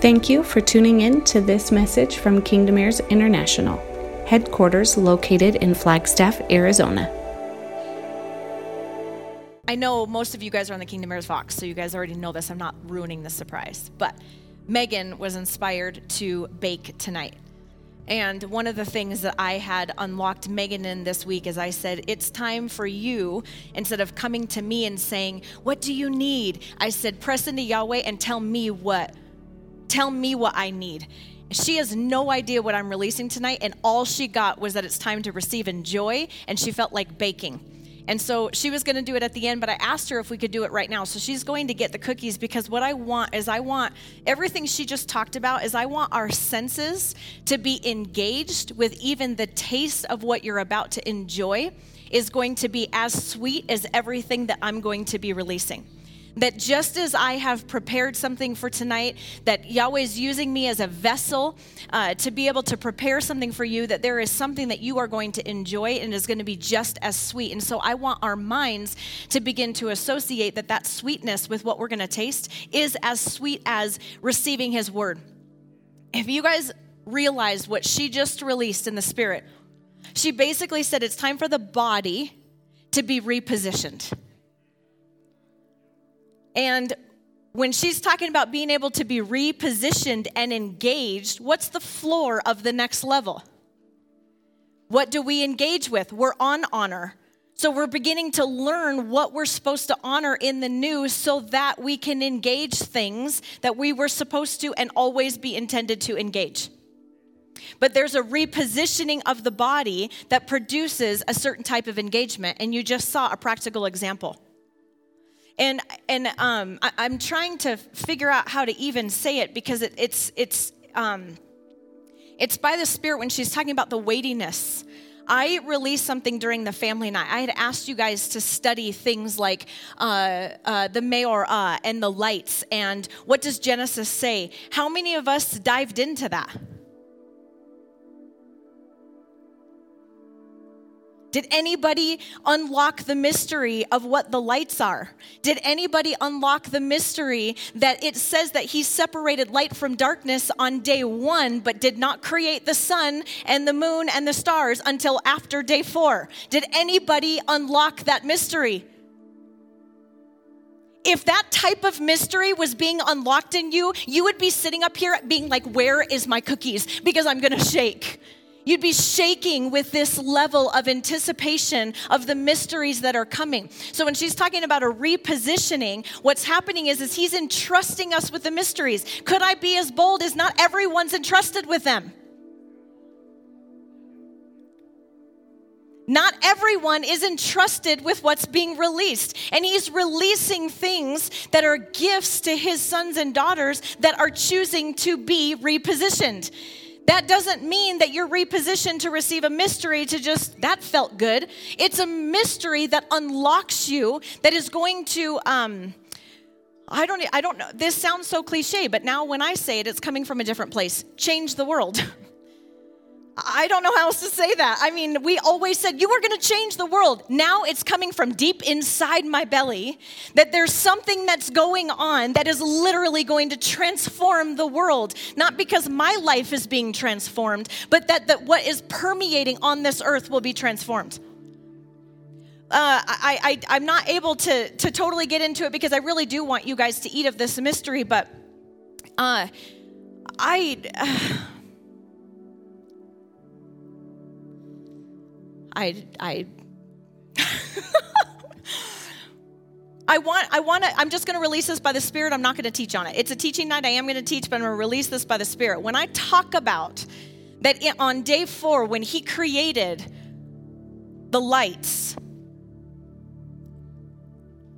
Thank you for tuning in to this message from Kingdom Heirs International, headquarters located in Flagstaff, Arizona. I know most of you guys are on the Kingdom Heirs Vox, so you guys already know this. I'm not ruining the surprise. But Megan was inspired to bake tonight. And one of the things that I had unlocked Megan in this week is I said, It's time for you, instead of coming to me and saying, What do you need? I said, Press into Yahweh and tell me what. Tell me what I need. She has no idea what I'm releasing tonight, and all she got was that it's time to receive and joy, and she felt like baking. And so she was going to do it at the end, but I asked her if we could do it right now. So she's going to get the cookies because what I want is I want everything she just talked about is I want our senses to be engaged with even the taste of what you're about to enjoy is going to be as sweet as everything that I'm going to be releasing. That just as I have prepared something for tonight, that Yahweh is using me as a vessel uh, to be able to prepare something for you, that there is something that you are going to enjoy and is going to be just as sweet. And so I want our minds to begin to associate that that sweetness with what we're going to taste is as sweet as receiving His word. If you guys realize what she just released in the spirit, she basically said it's time for the body to be repositioned. And when she's talking about being able to be repositioned and engaged, what's the floor of the next level? What do we engage with? We're on honor. So we're beginning to learn what we're supposed to honor in the new so that we can engage things that we were supposed to and always be intended to engage. But there's a repositioning of the body that produces a certain type of engagement, and you just saw a practical example. And and um, I, am trying to figure out how to even say it because it, it's it's um, it's by the Spirit when she's talking about the weightiness. I released something during the family night. I had asked you guys to study things like uh, uh, the Meorah and the lights and what does Genesis say. How many of us dived into that? Did anybody unlock the mystery of what the lights are? Did anybody unlock the mystery that it says that he separated light from darkness on day one, but did not create the sun and the moon and the stars until after day four? Did anybody unlock that mystery? If that type of mystery was being unlocked in you, you would be sitting up here being like, Where is my cookies? Because I'm gonna shake. You'd be shaking with this level of anticipation of the mysteries that are coming. So when she's talking about a repositioning, what's happening is, is he's entrusting us with the mysteries. Could I be as bold as not everyone's entrusted with them? Not everyone is entrusted with what's being released. And he's releasing things that are gifts to his sons and daughters that are choosing to be repositioned. That doesn't mean that you're repositioned to receive a mystery to just, that felt good. It's a mystery that unlocks you, that is going to, um, I don't, I don't know, this sounds so cliche, but now when I say it, it's coming from a different place. Change the world. I don't know how else to say that. I mean, we always said you were going to change the world. Now it's coming from deep inside my belly that there's something that's going on that is literally going to transform the world. Not because my life is being transformed, but that, that what is permeating on this earth will be transformed. Uh, I, I, I'm not able to, to totally get into it because I really do want you guys to eat of this mystery, but uh, I. Uh, I, I, I want, I want to, I'm just going to release this by the Spirit. I'm not going to teach on it. It's a teaching night. I am going to teach, but I'm going to release this by the Spirit. When I talk about that on day four, when He created the lights,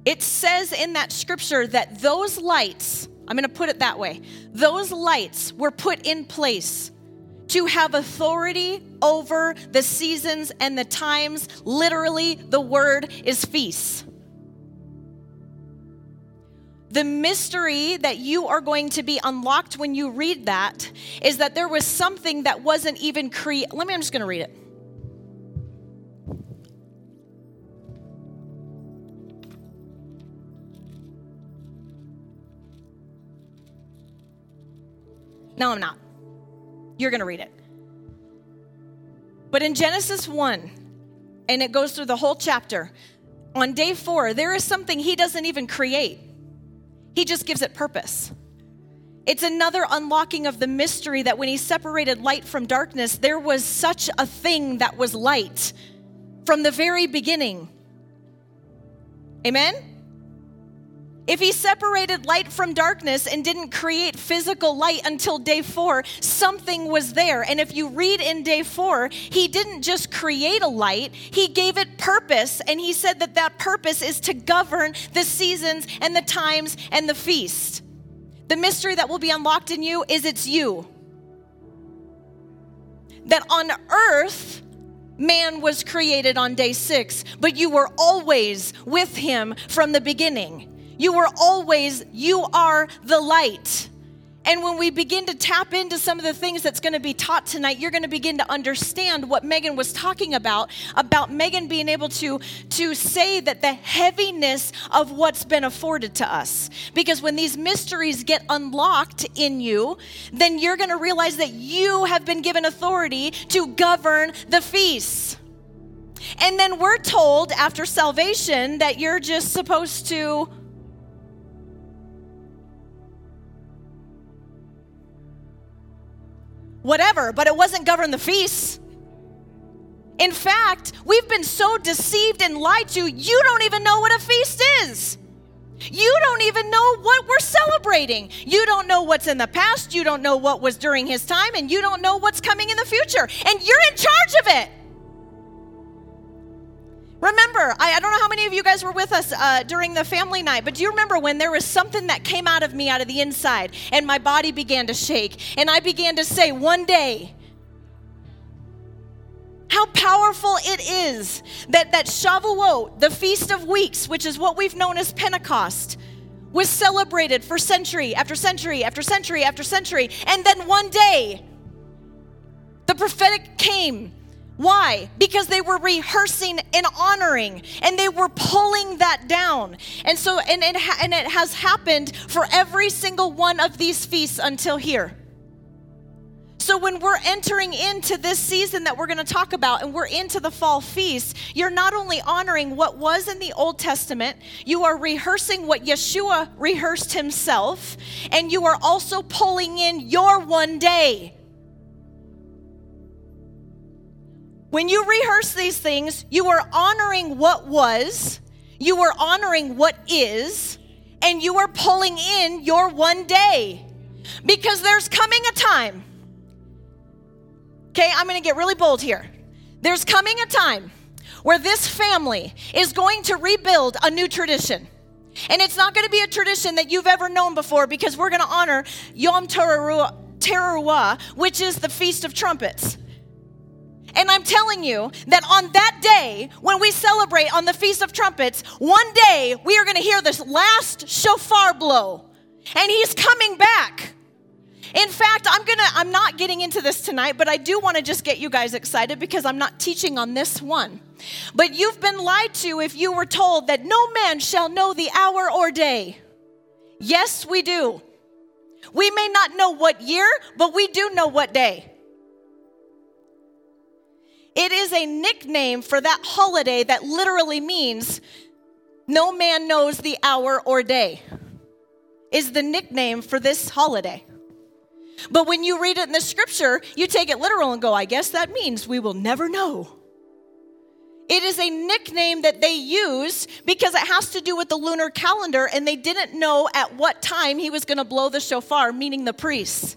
it says in that scripture that those lights, I'm going to put it that way, those lights were put in place to have authority over the seasons and the times. Literally, the word is feast. The mystery that you are going to be unlocked when you read that is that there was something that wasn't even created. Let me, I'm just going to read it. No, I'm not. You're going to read it. But in Genesis 1, and it goes through the whole chapter, on day four, there is something he doesn't even create, he just gives it purpose. It's another unlocking of the mystery that when he separated light from darkness, there was such a thing that was light from the very beginning. Amen? If he separated light from darkness and didn't create physical light until day four, something was there. And if you read in day four, he didn't just create a light, he gave it purpose. And he said that that purpose is to govern the seasons and the times and the feast. The mystery that will be unlocked in you is it's you. That on earth, man was created on day six, but you were always with him from the beginning. You were always, you are the light. And when we begin to tap into some of the things that's going to be taught tonight, you're going to begin to understand what Megan was talking about about Megan being able to to say that the heaviness of what's been afforded to us. Because when these mysteries get unlocked in you, then you're going to realize that you have been given authority to govern the feasts. And then we're told after salvation that you're just supposed to whatever, but it wasn't govern the feasts. In fact, we've been so deceived and lied to, you don't even know what a feast is. You don't even know what we're celebrating. You don't know what's in the past. You don't know what was during his time, and you don't know what's coming in the future. And you're in charge of it. Remember, I, I, don't know how many of you guys were with us uh, during the family night, but do you remember when there was something that came out of me out of the inside and my body began to shake and I began to say, one day, how powerful it is that, that Shavuot, the Feast of Weeks, which is what we've known as Pentecost, was celebrated for century after century after century after century. And then one day, the prophetic came why? Because they were rehearsing and honoring and they were pulling that down. And so, and it, ha- and it has happened for every single one of these feasts until here. So, when we're entering into this season that we're going to talk about and we're into the fall feast, you're not only honoring what was in the Old Testament, you are rehearsing what Yeshua rehearsed himself, and you are also pulling in your one day. When you rehearse these things, you are honoring what was, you are honoring what is, and you are pulling in your one day. Because there's coming a time. Okay, I'm to get really bold here. There's coming a time where this family is going to rebuild a new tradition. And it's not to be a tradition that you've ever known before because we're to honor Yom Teruah, which is the Feast of Trumpets. And I'm telling you that on that day, when we celebrate on the Feast of Trumpets, one day we are going to hear this last shofar blow. And he's coming back. In fact, I'm going to I'm not getting into this tonight, but I do want to just get you guys excited because I'm not teaching on this one. But you've been lied to if you were told that no man shall know the hour or day. Yes, we do. We may not know what year, but we do know what day. It is a nickname for that holiday that literally means no man knows the hour or day, is the nickname for this holiday. But when you read it in the scripture, you take it literal and go, I guess that means we will never know. It is a nickname that they use because it has to do with the lunar calendar, and they didn't know at what time he was going to blow the shofar, meaning the priests.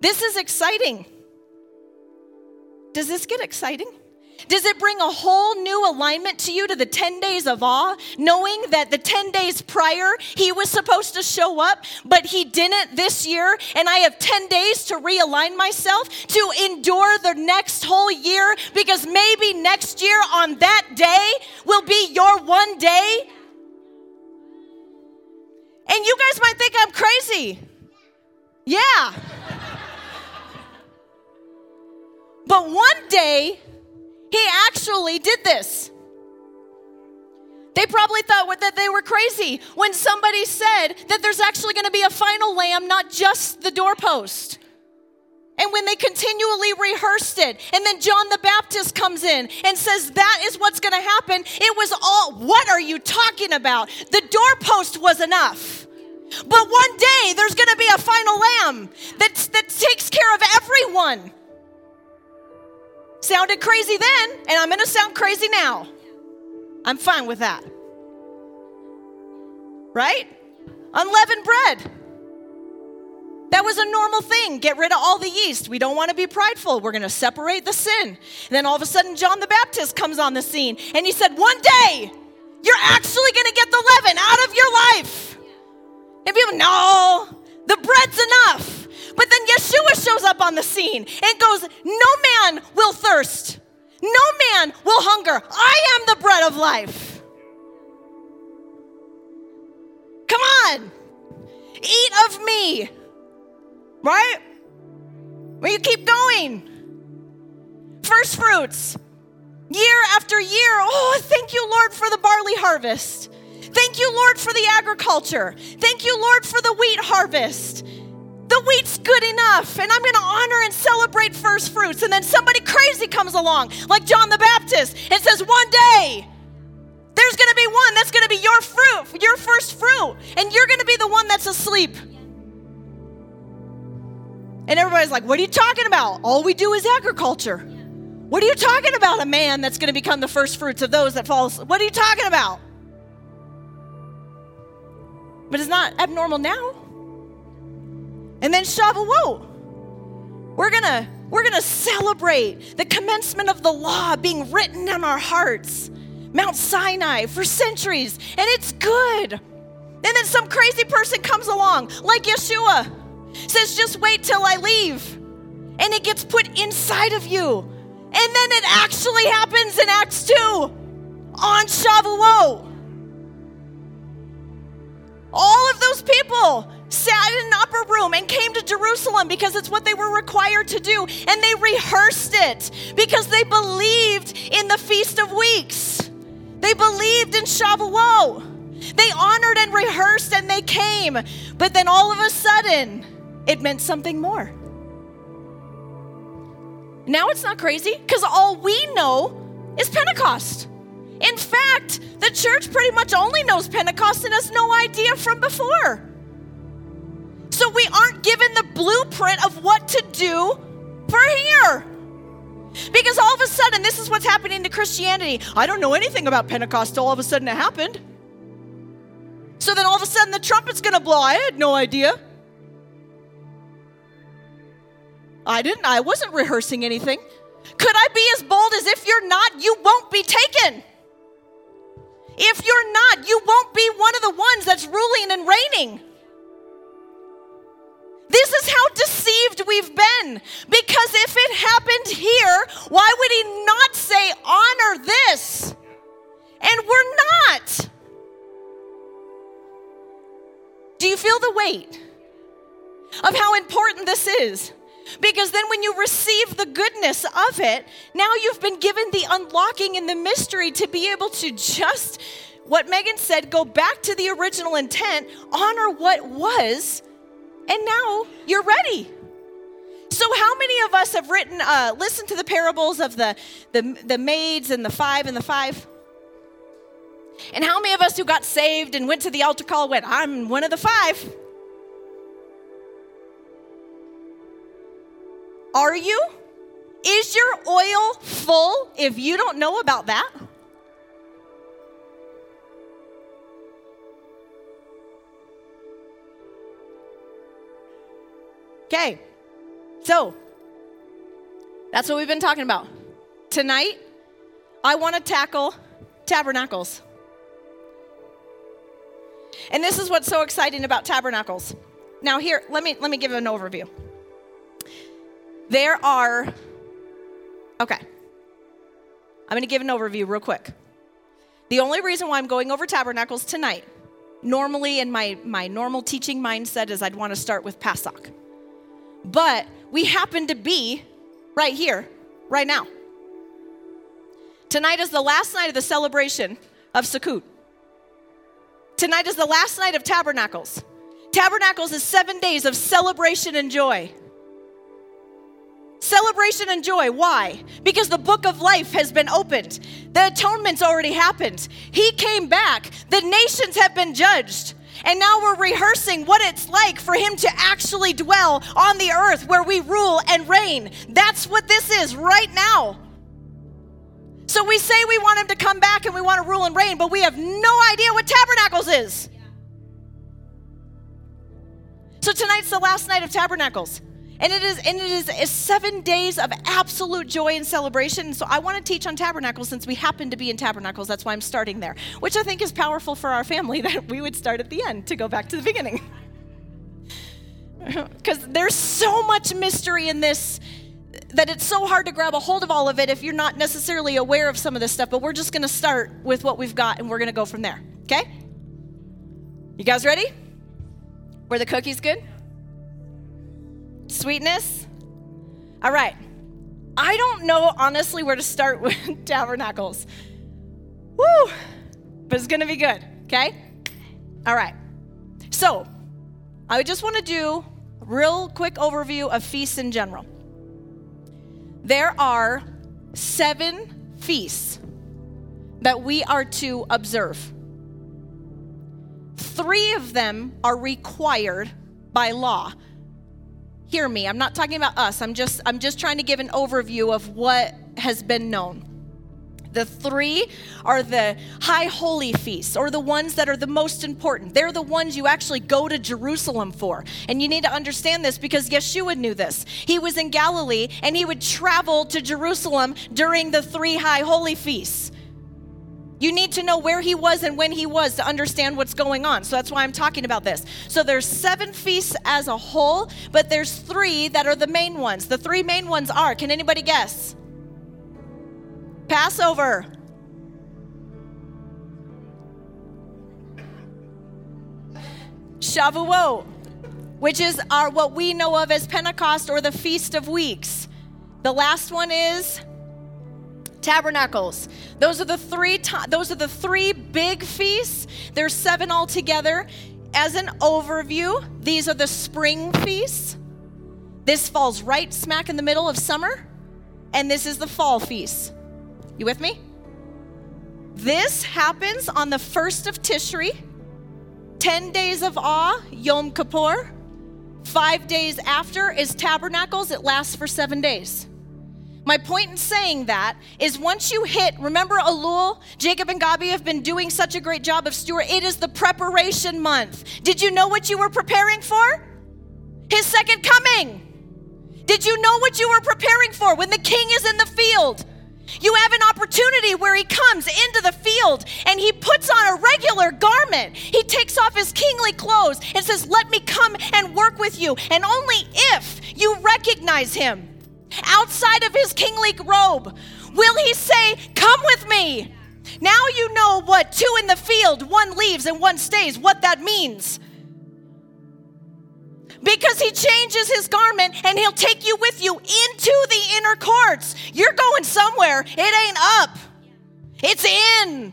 This is exciting. Does this get exciting? Does it bring a whole new alignment to you to the 10 days of awe, knowing that the 10 days prior he was supposed to show up, but he didn't this year, and I have 10 days to realign myself to endure the next whole year because maybe next year on that day will be your one day? And you guys might think I'm crazy. Yeah. But one day, he actually did this. They probably thought that they were crazy when somebody said that there's actually going to be a final lamb, not just the doorpost. And when they continually rehearsed it, and then John the Baptist comes in and says, That is what's going to happen, it was all, what are you talking about? The doorpost was enough. But one day there's going to be a final lamb that, that takes care of everyone. Sounded crazy then, and I'm going to sound crazy now. I'm fine with that. Right? Unleavened bread. That was a normal thing. Get rid of all the yeast. We don't want to be prideful. We're going to separate the sin. And then all of a sudden, John the Baptist comes on the scene and he said, One day, you're actually going to get the leaven out of your life. And people, no, the bread's enough. But then Yeshua shows up on the scene and goes, No man will thirst, no man will hunger. I am the bread of life. Come on, eat of me. Right? Well, you keep going. First fruits, year after year. Oh, thank you, Lord, for the barley harvest. Thank you, Lord, for the agriculture. Thank you, Lord, for the wheat harvest. The wheat's good enough, and I'm going to honor and celebrate first fruits. And then somebody crazy comes along, like John the Baptist, and says, One day, there's going to be one that's going to be your fruit, your first fruit, and you're going to be the one that's asleep. And everybody's like, What are you talking about? All we do is agriculture. What are you talking about? A man that's going to become the first fruits of those that fall. What are you talking about? But it's not abnormal now. And then Shavuot. We're gonna we're gonna celebrate the commencement of the law being written in our hearts. Mount Sinai for centuries, and it's good. And then some crazy person comes along, like Yeshua says, just wait till I leave. And it gets put inside of you. And then it actually happens in Acts 2 on Shavuot. All of those people sat in an upper room and came to Jerusalem because it's what they were required to do. And they rehearsed it because they believed in the Feast of Weeks. They believed in Shavuot. They honored and rehearsed and they came. But then all of a sudden, it meant something more. Now it's not crazy because all we know is Pentecost. In fact, the church pretty much only knows Pentecost and has no idea from before. So we aren't given the blueprint of what to do for here. Because all of a sudden, this is what's happening to Christianity. I don't know anything about Pentecost all of a sudden it happened. So then all of a sudden the trumpet's gonna blow. I had no idea. I didn't, I wasn't rehearsing anything. Could I be as bold as if you're not, you won't be taken? If you're not, you won't be one of the ones that's ruling and reigning. This is how deceived we've been. Because if it happened here, why would he not say, honor this? And we're not. Do you feel the weight of how important this is? Because then, when you receive the goodness of it, now you've been given the unlocking and the mystery to be able to just, what Megan said, go back to the original intent, honor what was, and now you're ready. So, how many of us have written, uh, listened to the parables of the, the, the maids and the five and the five? And how many of us who got saved and went to the altar call went, I'm one of the five? Are you? Is your oil full if you don't know about that? Okay, so that's what we've been talking about. Tonight, I want to tackle tabernacles. And this is what's so exciting about tabernacles. Now here, let me let me give an overview. There are, okay, I'm going to give an overview real quick. The only reason why I'm going over tabernacles tonight, normally in my, my normal teaching mindset, is I'd want to start with Passover. But we happen to be right here, right now. Tonight is the last night of the celebration of Sukkot. Tonight is the last night of Tabernacles. Tabernacles is seven days of celebration and joy. Celebration and joy. Why? Because the book of life has been opened. The atonement's already happened. He came back. The nations have been judged. And now we're rehearsing what it's like for him to actually dwell on the earth where we rule and reign. That's what this is right now. So we say we want him to come back and we want to rule and reign, but we have no idea what tabernacles is. So tonight's the last night of tabernacles. And it is and it is, seven days of absolute joy and celebration. So I want to teach on tabernacles since we happen to be in tabernacles. That's why I'm starting there, which I think is powerful for our family that we would start at the end to go back to the beginning. Because there's so much mystery in this that it's so hard to grab a hold of all of it if you're not necessarily aware of some of this stuff. But we're just going to start with what we've got and we're going to go from there. Okay? You guys ready? Were the cookies good? Sweetness? All right. I don't know honestly where to start with tabernacles. Woo! But it's to be good, okay? All right. So, I just want to do a real quick overview of feasts in general. There are seven feasts that we are to observe. Three of them are required by law hear me i'm not talking about us i'm just i'm just trying to give an overview of what has been known the three are the high holy feasts, or the ones that are the most important. They're the ones you actually go to Jerusalem for. And you need to understand this because Yeshua knew this. He was in Galilee and he would travel to Jerusalem during the three high holy feasts. You need to know where he was and when he was to understand what's going on. So that's why I'm talking about this. So there's seven feasts as a whole, but there's three that are the main ones. The three main ones are, can anybody guess? Passover. Shavuot, which is our what we know of as Pentecost or the Feast of Weeks. The last one is tabernacles. Those are the three those are the three big feasts. There's seven altogether. As an overview, these are the spring feasts. This falls right smack in the middle of summer, and this is the fall feast. You with me? This happens on the first of Tishri, 10 days of awe, Yom Kippur. Five days after is tabernacles, it lasts for seven days. My point in saying that is once you hit, remember Elul, Jacob and Gabi have been doing such a great job of steward. It is the preparation month. Did you know what you were preparing for? His second coming. Did you know what you were preparing for when the king is in the field? You have an opportunity where he comes into the field and he puts on a regular garment. He takes off his kingly clothes and says, Let me come and work with you. And only if you recognize him outside of his kingly robe, will he say, Come with me? Now you know what two in the field, one leaves and one stays, what that means. Because he changes his garment and he'll take you with you into the inner courts. You're going somewhere, it ain't up, it's in.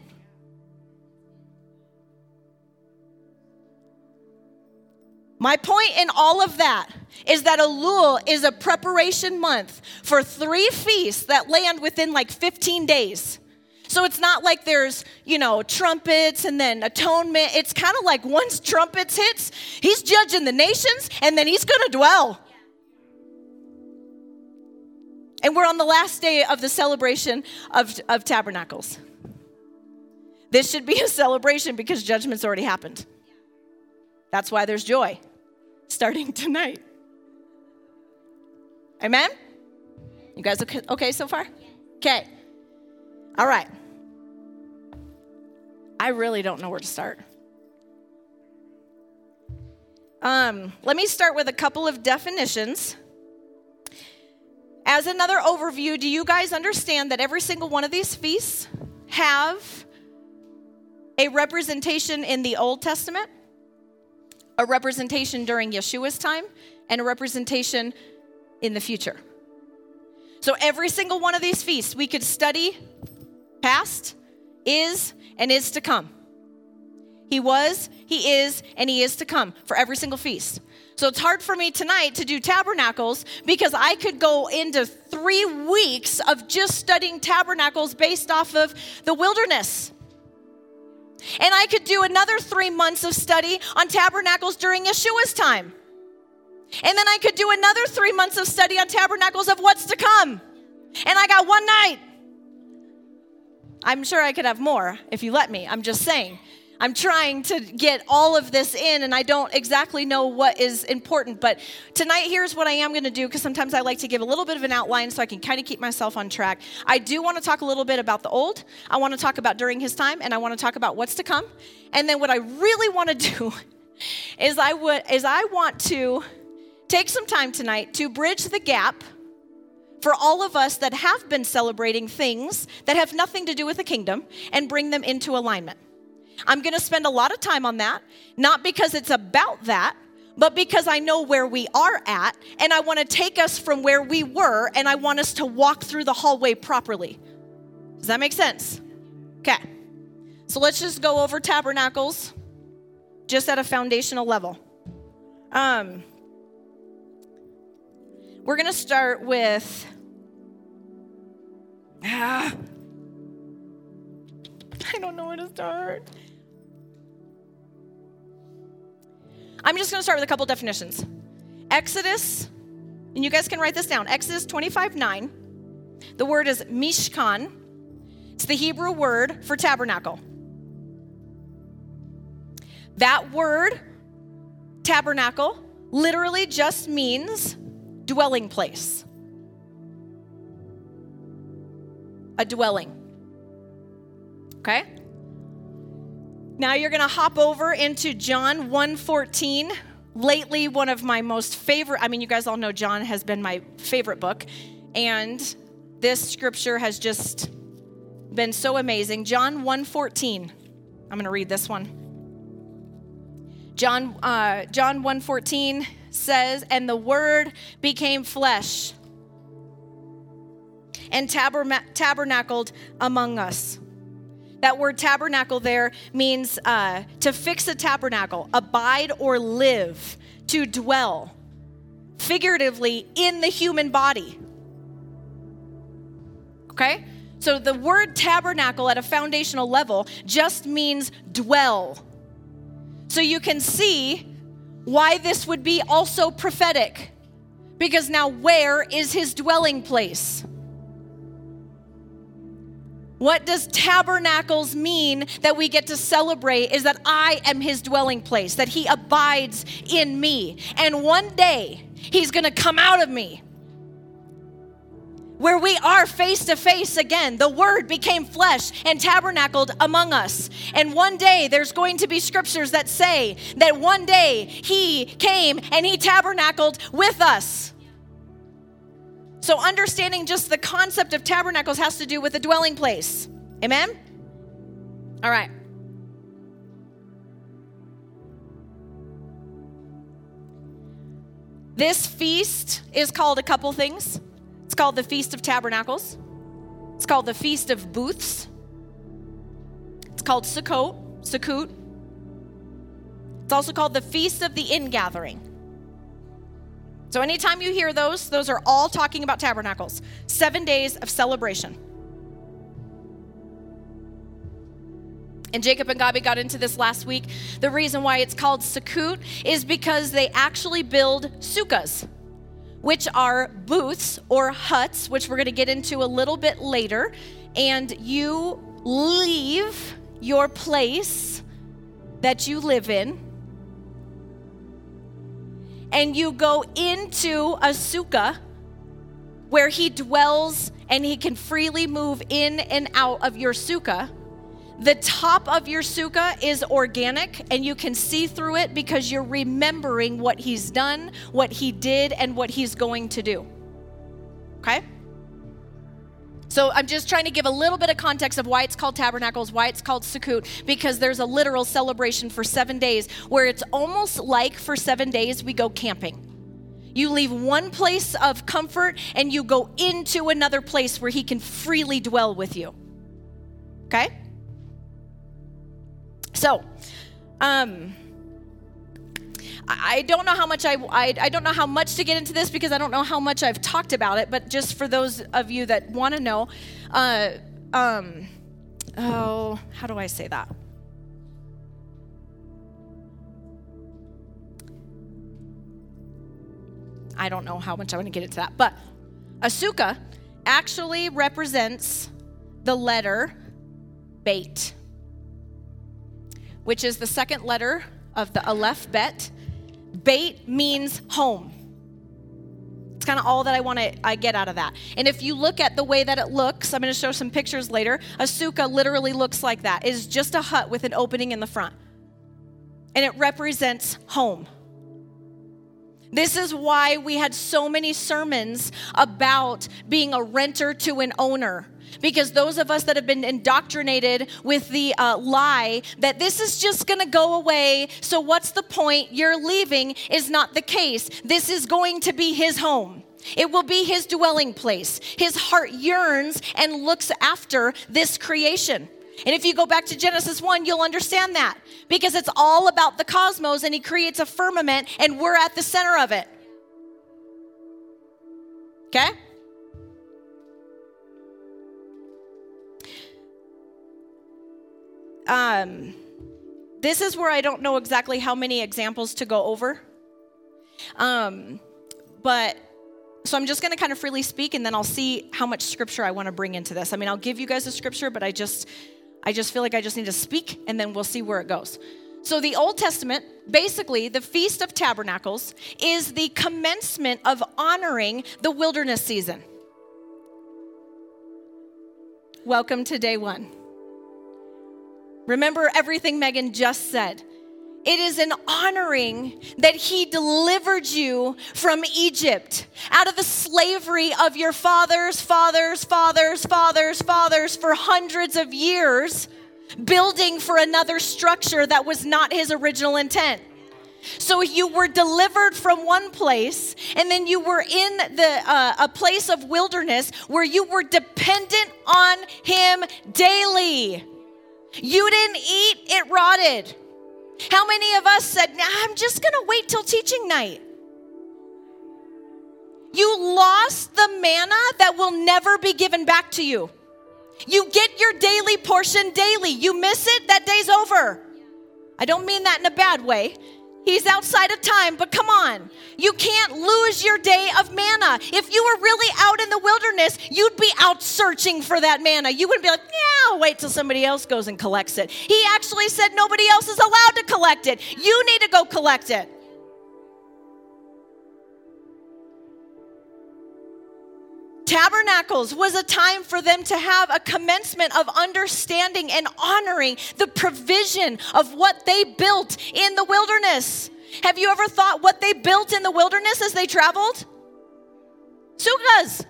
My point in all of that is that Elul is a preparation month for three feasts that land within like 15 days. So it's not like there's, you know, trumpets and then atonement. It's kind of like once trumpets hits, he's judging the nations and then he's going to dwell. And we're on the last day of the celebration of, of tabernacles. This should be a celebration because judgment's already happened. That's why there's joy starting tonight. Amen? You guys okay, okay so far? Okay. All right. I really don't know where to start. Um, let me start with a couple of definitions. As another overview, do you guys understand that every single one of these feasts have a representation in the Old Testament? A representation during Yeshua's time, and a representation in the future. So every single one of these feasts we could study past, is, and is to come. He was, He is, and He is to come for every single feast. So it's hard for me tonight to do tabernacles because I could go into three weeks of just studying tabernacles based off of the wilderness. And I could do another three months of study on tabernacles during Yeshua's time. And then I could do another three months of study on tabernacles of what's to come. And I got one night. I'm sure I could have more if you let me. I'm just saying. I'm trying to get all of this in, and I don't exactly know what is important. But tonight, here's what I am going to do because sometimes I like to give a little bit of an outline so I can kind of keep myself on track. I do want to talk a little bit about the old, I want to talk about during his time, and I want to talk about what's to come. And then what I really want to do is I would is I want to take some time tonight to bridge the gap for all of us that have been celebrating things that have nothing to do with the kingdom and bring them into alignment. I'm going to spend a lot of time on that, not because it's about that, but because I know where we are at and I want to take us from where we were and I want us to walk through the hallway properly. Does that make sense? Okay. So let's just go over tabernacles just at a foundational level. Um, we're going to start with. I don't know where to start. I'm just going to start with a couple definitions. Exodus, and you guys can write this down Exodus 25 9. The word is mishkan. It's the Hebrew word for tabernacle. That word, tabernacle, literally just means dwelling place. A dwelling. Okay? Now you're going to hop over into John 1:14. Lately one of my most favorite, I mean you guys all know John has been my favorite book and this scripture has just been so amazing. John 1:14. I'm going to read this one. John uh, John 1:14 says, "And the word became flesh and tabernacled among us." That word tabernacle there means uh, to fix a tabernacle, abide or live, to dwell, figuratively in the human body. Okay? So the word tabernacle at a foundational level just means dwell. So you can see why this would be also prophetic. Because now, where is his dwelling place? What does tabernacles mean that we get to celebrate is that I am his dwelling place, that he abides in me. And one day he's going to come out of me. Where we are face to face again, the word became flesh and tabernacled among us. And one day there's going to be scriptures that say that one day he came and he tabernacled with us. So, understanding just the concept of tabernacles has to do with a dwelling place. Amen? All right. This feast is called a couple things. It's called the Feast of Tabernacles. It's called the Feast of Booths. It's called Sukkot, Sukkot. It's also called the Feast of the Ingathering. So, anytime you hear those, those are all talking about tabernacles. Seven days of celebration. And Jacob and Gabi got into this last week. The reason why it's called Sukkot is because they actually build sukkahs, which are booths or huts, which we're going to get into a little bit later. And you leave your place that you live in and you go into a sukkah where he dwells and he can freely move in and out of your sukkah. The top of your sukkah is organic and you can see through it because you're remembering what he's done, what he did, and what he's going to do. Okay? So I'm just trying to give a little bit of context of why it's called tabernacles, why it's called Sukkot, because there's a literal celebration for seven days where it's almost like for seven days we go camping. You leave one place of comfort and you go into another place where he can freely dwell with you. Okay? So, Um, I don't know how much I, I, I don't know how much to get into this because I don't know how much I've talked about it. But just for those of you that want to know, uh, um, oh, how do I say that? I don't know how much I want to get into that, but a sukkah actually represents the letter beit, which is the second letter of the Aleph Bet. Beit means home. It's kind of all that I want to I get out of that. And if you look at the way that it looks, I'm going to show some pictures later. A sukkah literally looks like that. It is just a hut with an opening in the front. And it represents home. This is why we had so many sermons about being a renter to an owner. Because those of us that have been indoctrinated with the uh, lie that this is just gonna go away, so what's the point? You're leaving is not the case. This is going to be his home. It will be his dwelling place. His heart yearns and looks after this creation. And if you go back to Genesis 1, you'll understand that because it's all about the cosmos and he creates a firmament and we're at the center of it. Okay? Um, this is where I don't know exactly how many examples to go over. Um, but so I'm just going to kind of freely speak and then I'll see how much scripture I want to bring into this. I mean, I'll give you guys a scripture, but I just I just feel like I just need to speak and then we'll see where it goes. So, the Old Testament, basically, the Feast of Tabernacles, is the commencement of honoring the wilderness season. Welcome to day one. Remember everything Megan just said. It is an honoring that he delivered you from Egypt, out of the slavery of your fathers, fathers, fathers, fathers, fathers for hundreds of years, building for another structure that was not his original intent. So you were delivered from one place, and then you were in the uh, a place of wilderness where you were dependent on him daily. You didn't eat; it rotted. How many of us said, I'm just going to wait till teaching night? You lost the manna that will never be given back to you. You get your daily portion daily. You miss it, that day's over. I don't mean that in a bad way. He's outside of time, but come on. You can't lose your day of manna. If you were really out in the wilderness, you'd be out searching for that manna. You wouldn't be like, yeah, I'll wait till somebody else goes and collects it. He actually said nobody else is allowed to collect it. You need to go collect it. Tabernacles was a time for them to have a commencement of understanding and honoring the provision of what they built in the wilderness. Have you ever thought what they built in the wilderness as they traveled? Sukkahs.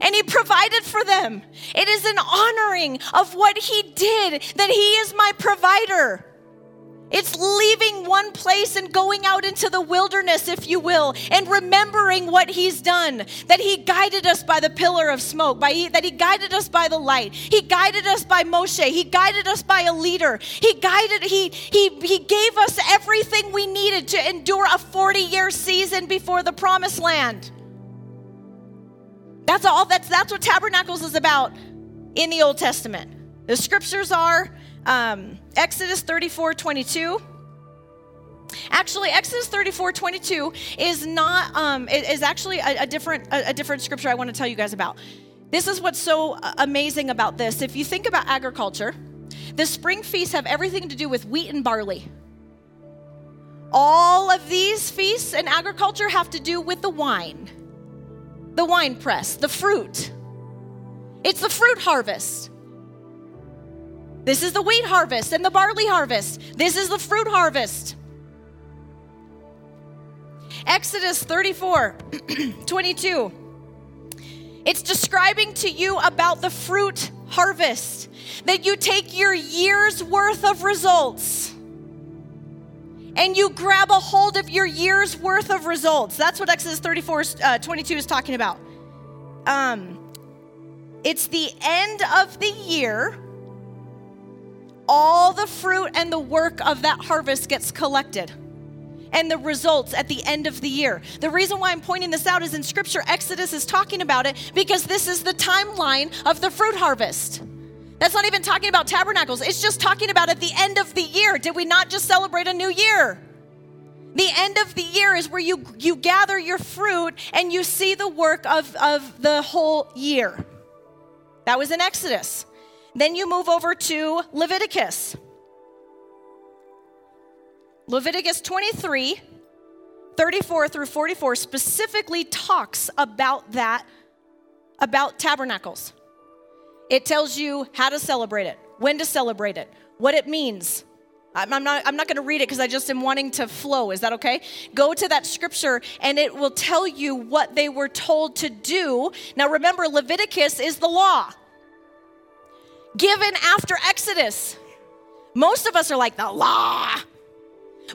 And he provided for them. It is an honoring of what he did, that he is my provider. It's leaving one place and going out into the wilderness, if you will, and remembering what He's done. That He guided us by the pillar of smoke, by, that He guided us by the light. He guided us by Moshe. He guided us by a leader. He guided, He, he, he gave us everything we needed to endure a 40 year season before the promised land. That's all, that's, that's what Tabernacles is about in the Old Testament. The scriptures are um, Exodus 34 22. Actually, Exodus 34 22 is not, um, is actually a, a different, a, a different scripture I want to tell you guys about. This is what's so uh, amazing about this. If you think about agriculture, the spring feasts have everything to do with wheat and barley. All of these feasts in agriculture have to do with the wine, the wine press, the fruit. It's the fruit harvest. This is the wheat harvest and the barley harvest. This is the fruit harvest. Exodus 34 22. It's describing to you about the fruit harvest, that you take your year's worth of results and you grab a hold of your year's worth of results. That's what Exodus 34 uh, 22 is talking about. Um, it's the end of the year all the fruit and the work of that harvest gets collected and the results at the end of the year. The reason why I'm pointing this out is in scripture, Exodus is talking about it because this is the timeline of the fruit harvest. That's not even talking about tabernacles, it's just talking about at the end of the year. Did we not just celebrate a new year? The end of the year is where you, you gather your fruit and you see the work of, of the whole year. That was in Exodus. Then you move over to Leviticus. Leviticus 23, 34 through 44 specifically talks about that, about tabernacles. It tells you how to celebrate it, when to celebrate it, what it means. I'm not, I'm not going to read it because I just am wanting to flow. Is that okay? Go to that scripture and it will tell you what they were told to do. Now remember, Leviticus is the law given after Exodus. Most of us are like, the law.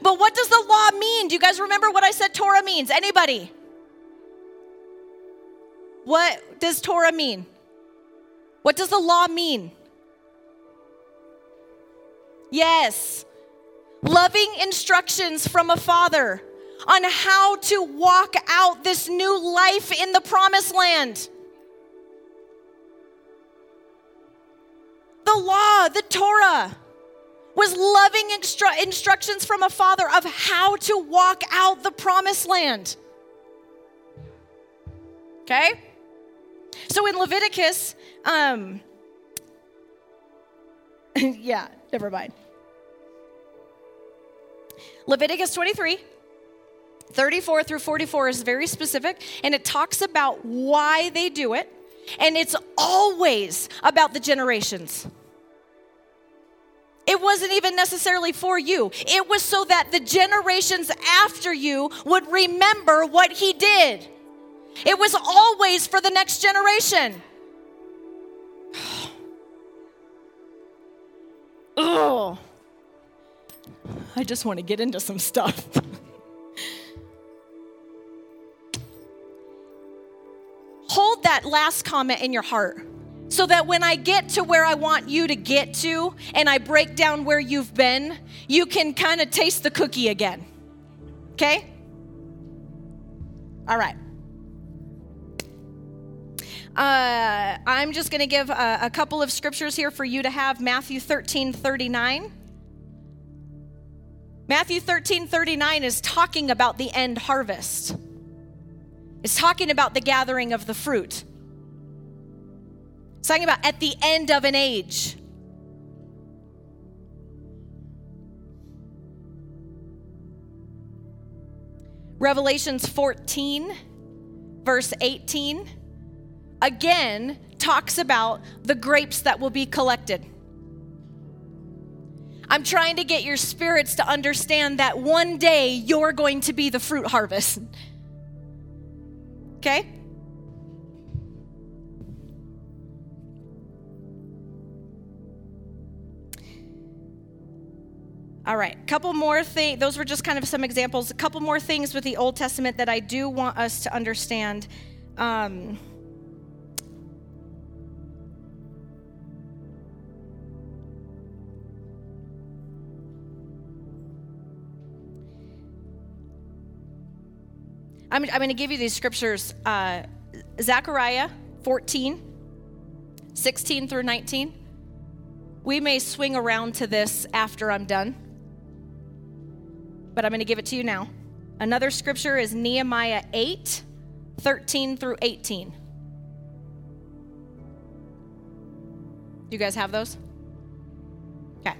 But what does the law mean? Do you guys remember what I said Torah means? Anybody? What does Torah mean? What does the law mean? Yes. Loving instructions from a father on how to walk out this new life in the promised land. The law, the Torah was loving instru- instructions from a father of how to walk out the promised land. Okay? So in Leviticus, um, yeah, never mind. Leviticus 23, 34 through 44 is very specific, and it talks about why they do it, and it's always about the generations. It wasn't even necessarily for you. It was so that the generations after you would remember what he did. It was always for the next generation. oh, I just want to get into some stuff. Hold that last comment in your heart so that when I get to where I want you to get to and I break down where you've been, you can kind of taste the cookie again. Okay? All right. Uh, I'm just going to give a, a, couple of scriptures here for you to have Matthew 13 39. Matthew 13 39 is talking about the end harvest, it's talking about the gathering of the fruit. It's talking about at the end of an age. Revelations 14, verse 18, again talks about the grapes that will be collected. I'm trying to get your spirits to understand that one day you're going to be the fruit harvest. Okay? All right, couple more things. Those were just kind of some examples. A couple more things with the Old Testament that I do want us to understand. Um, I'm, I'm going to give you these scriptures uh, Zechariah 14, 16 through 19. We may swing around to this after I'm done but I'm going to give it to you now. Another scripture is Nehemiah 8 13 through 18. Do you guys have those? Okay.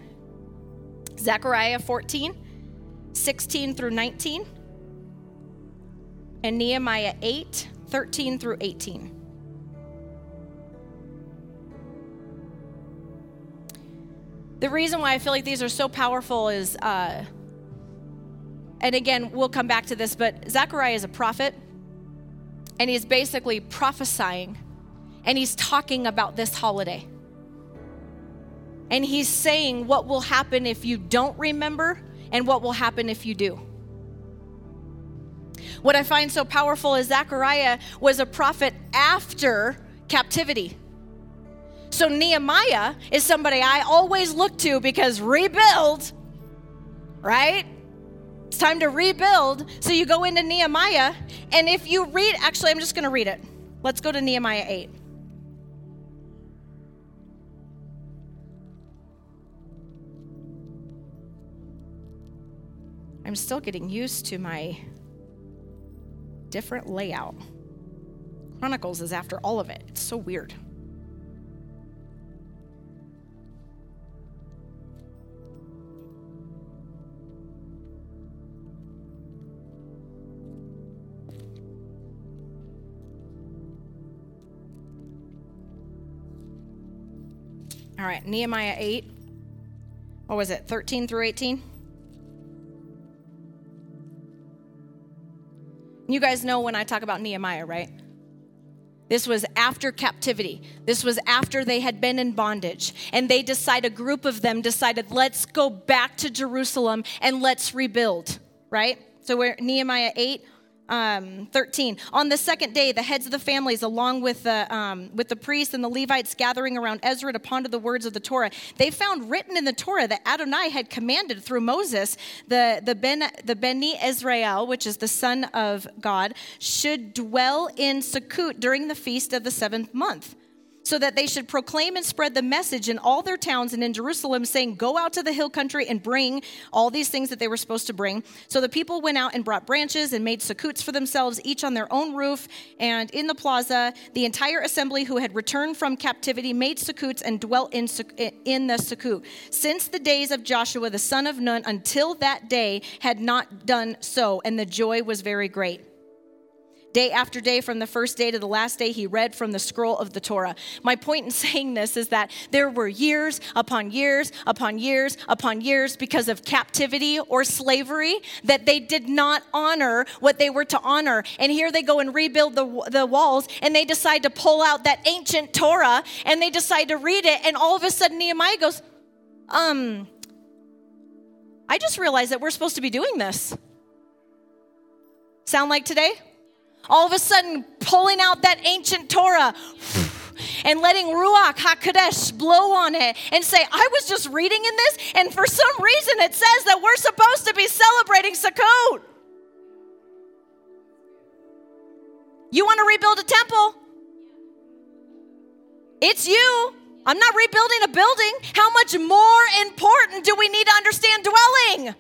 Zechariah 14 16 through 19 and Nehemiah 8 13 through 18. The reason why I feel like these are so powerful is uh, and again, we'll come back to this, but Zechariah is a prophet, and he's basically prophesying, and he's talking about this holiday. And he's saying what will happen if you don't remember and what will happen if you do. What I find so powerful is Zechariah was a prophet after captivity. So Nehemiah is somebody I always look to because rebuild, right? It's time to rebuild. So you go into Nehemiah, and if you read, actually, I'm just going to read it. Let's go to Nehemiah 8. I'm still getting used to my different layout. Chronicles is after all of it. It's so weird. All right, Nehemiah 8. What was it, 13 through 18? You guys know when I talk about Nehemiah, right? This was after captivity. This was after they had been in bondage. And they decide, a group of them decided, let's go back to Jerusalem and let's rebuild, right? So we're Nehemiah 8, um, 13. On the second day, the heads of the families, along with the, um, with the priests and the Levites gathering around Ezra to ponder the words of the Torah, they found written in the Torah that Adonai had commanded through Moses the, the, ben, the Beni Israel, which is the son of God, should dwell in Sukkot during the feast of the seventh month so that they should proclaim and spread the message in all their towns and in Jerusalem, saying, Go out to the hill country and bring all these things that they were supposed to bring. So the people went out and brought branches and made sukkahs for themselves, each on their own roof. And in the plaza, the entire assembly who had returned from captivity made sukkahs and dwelt in, in the sukkot. Since the days of Joshua the son of Nun until that day had not done so, and the joy was very great. Day after day, from the first day to the last day, he read from the scroll of the Torah. My point in saying this is that there were years upon years upon years upon years because of captivity or slavery that they did not honor what they were to honor. And here they go and rebuild the, the walls and they decide to pull out that ancient Torah and they decide to read it. And all of a sudden, Nehemiah goes, Um, I just realized that we're supposed to be doing this. Sound like today? All of a sudden pulling out that ancient Torah and letting Ruach HaKodesh blow on it and say, I was just reading in this, and for some reason it says that we're supposed to be celebrating Sukkot. You want to rebuild a temple? It's you. I'm not rebuilding a building. How much more important do we need to understand dwelling?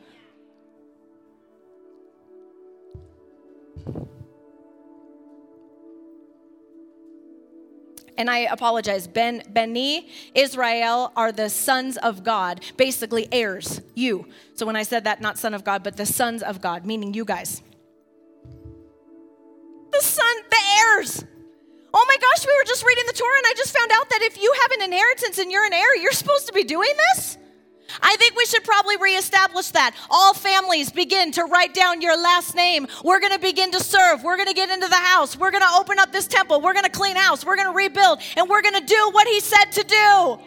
And I apologize, Ben Beni Israel are the sons of God, basically heirs, you. So when I said that, not son of God, but the sons of God, meaning you guys. The son, the heirs. Oh my gosh, we were just reading the Torah and I just found out that if you have an inheritance and you're an heir, you're supposed to be doing this? I think we should probably reestablish that. All families begin to write down your last name. We're going to begin to serve. We're going to get into the house. We're going to open up this temple. We're going to clean house. We're going to rebuild. And we're going to do what he said to do.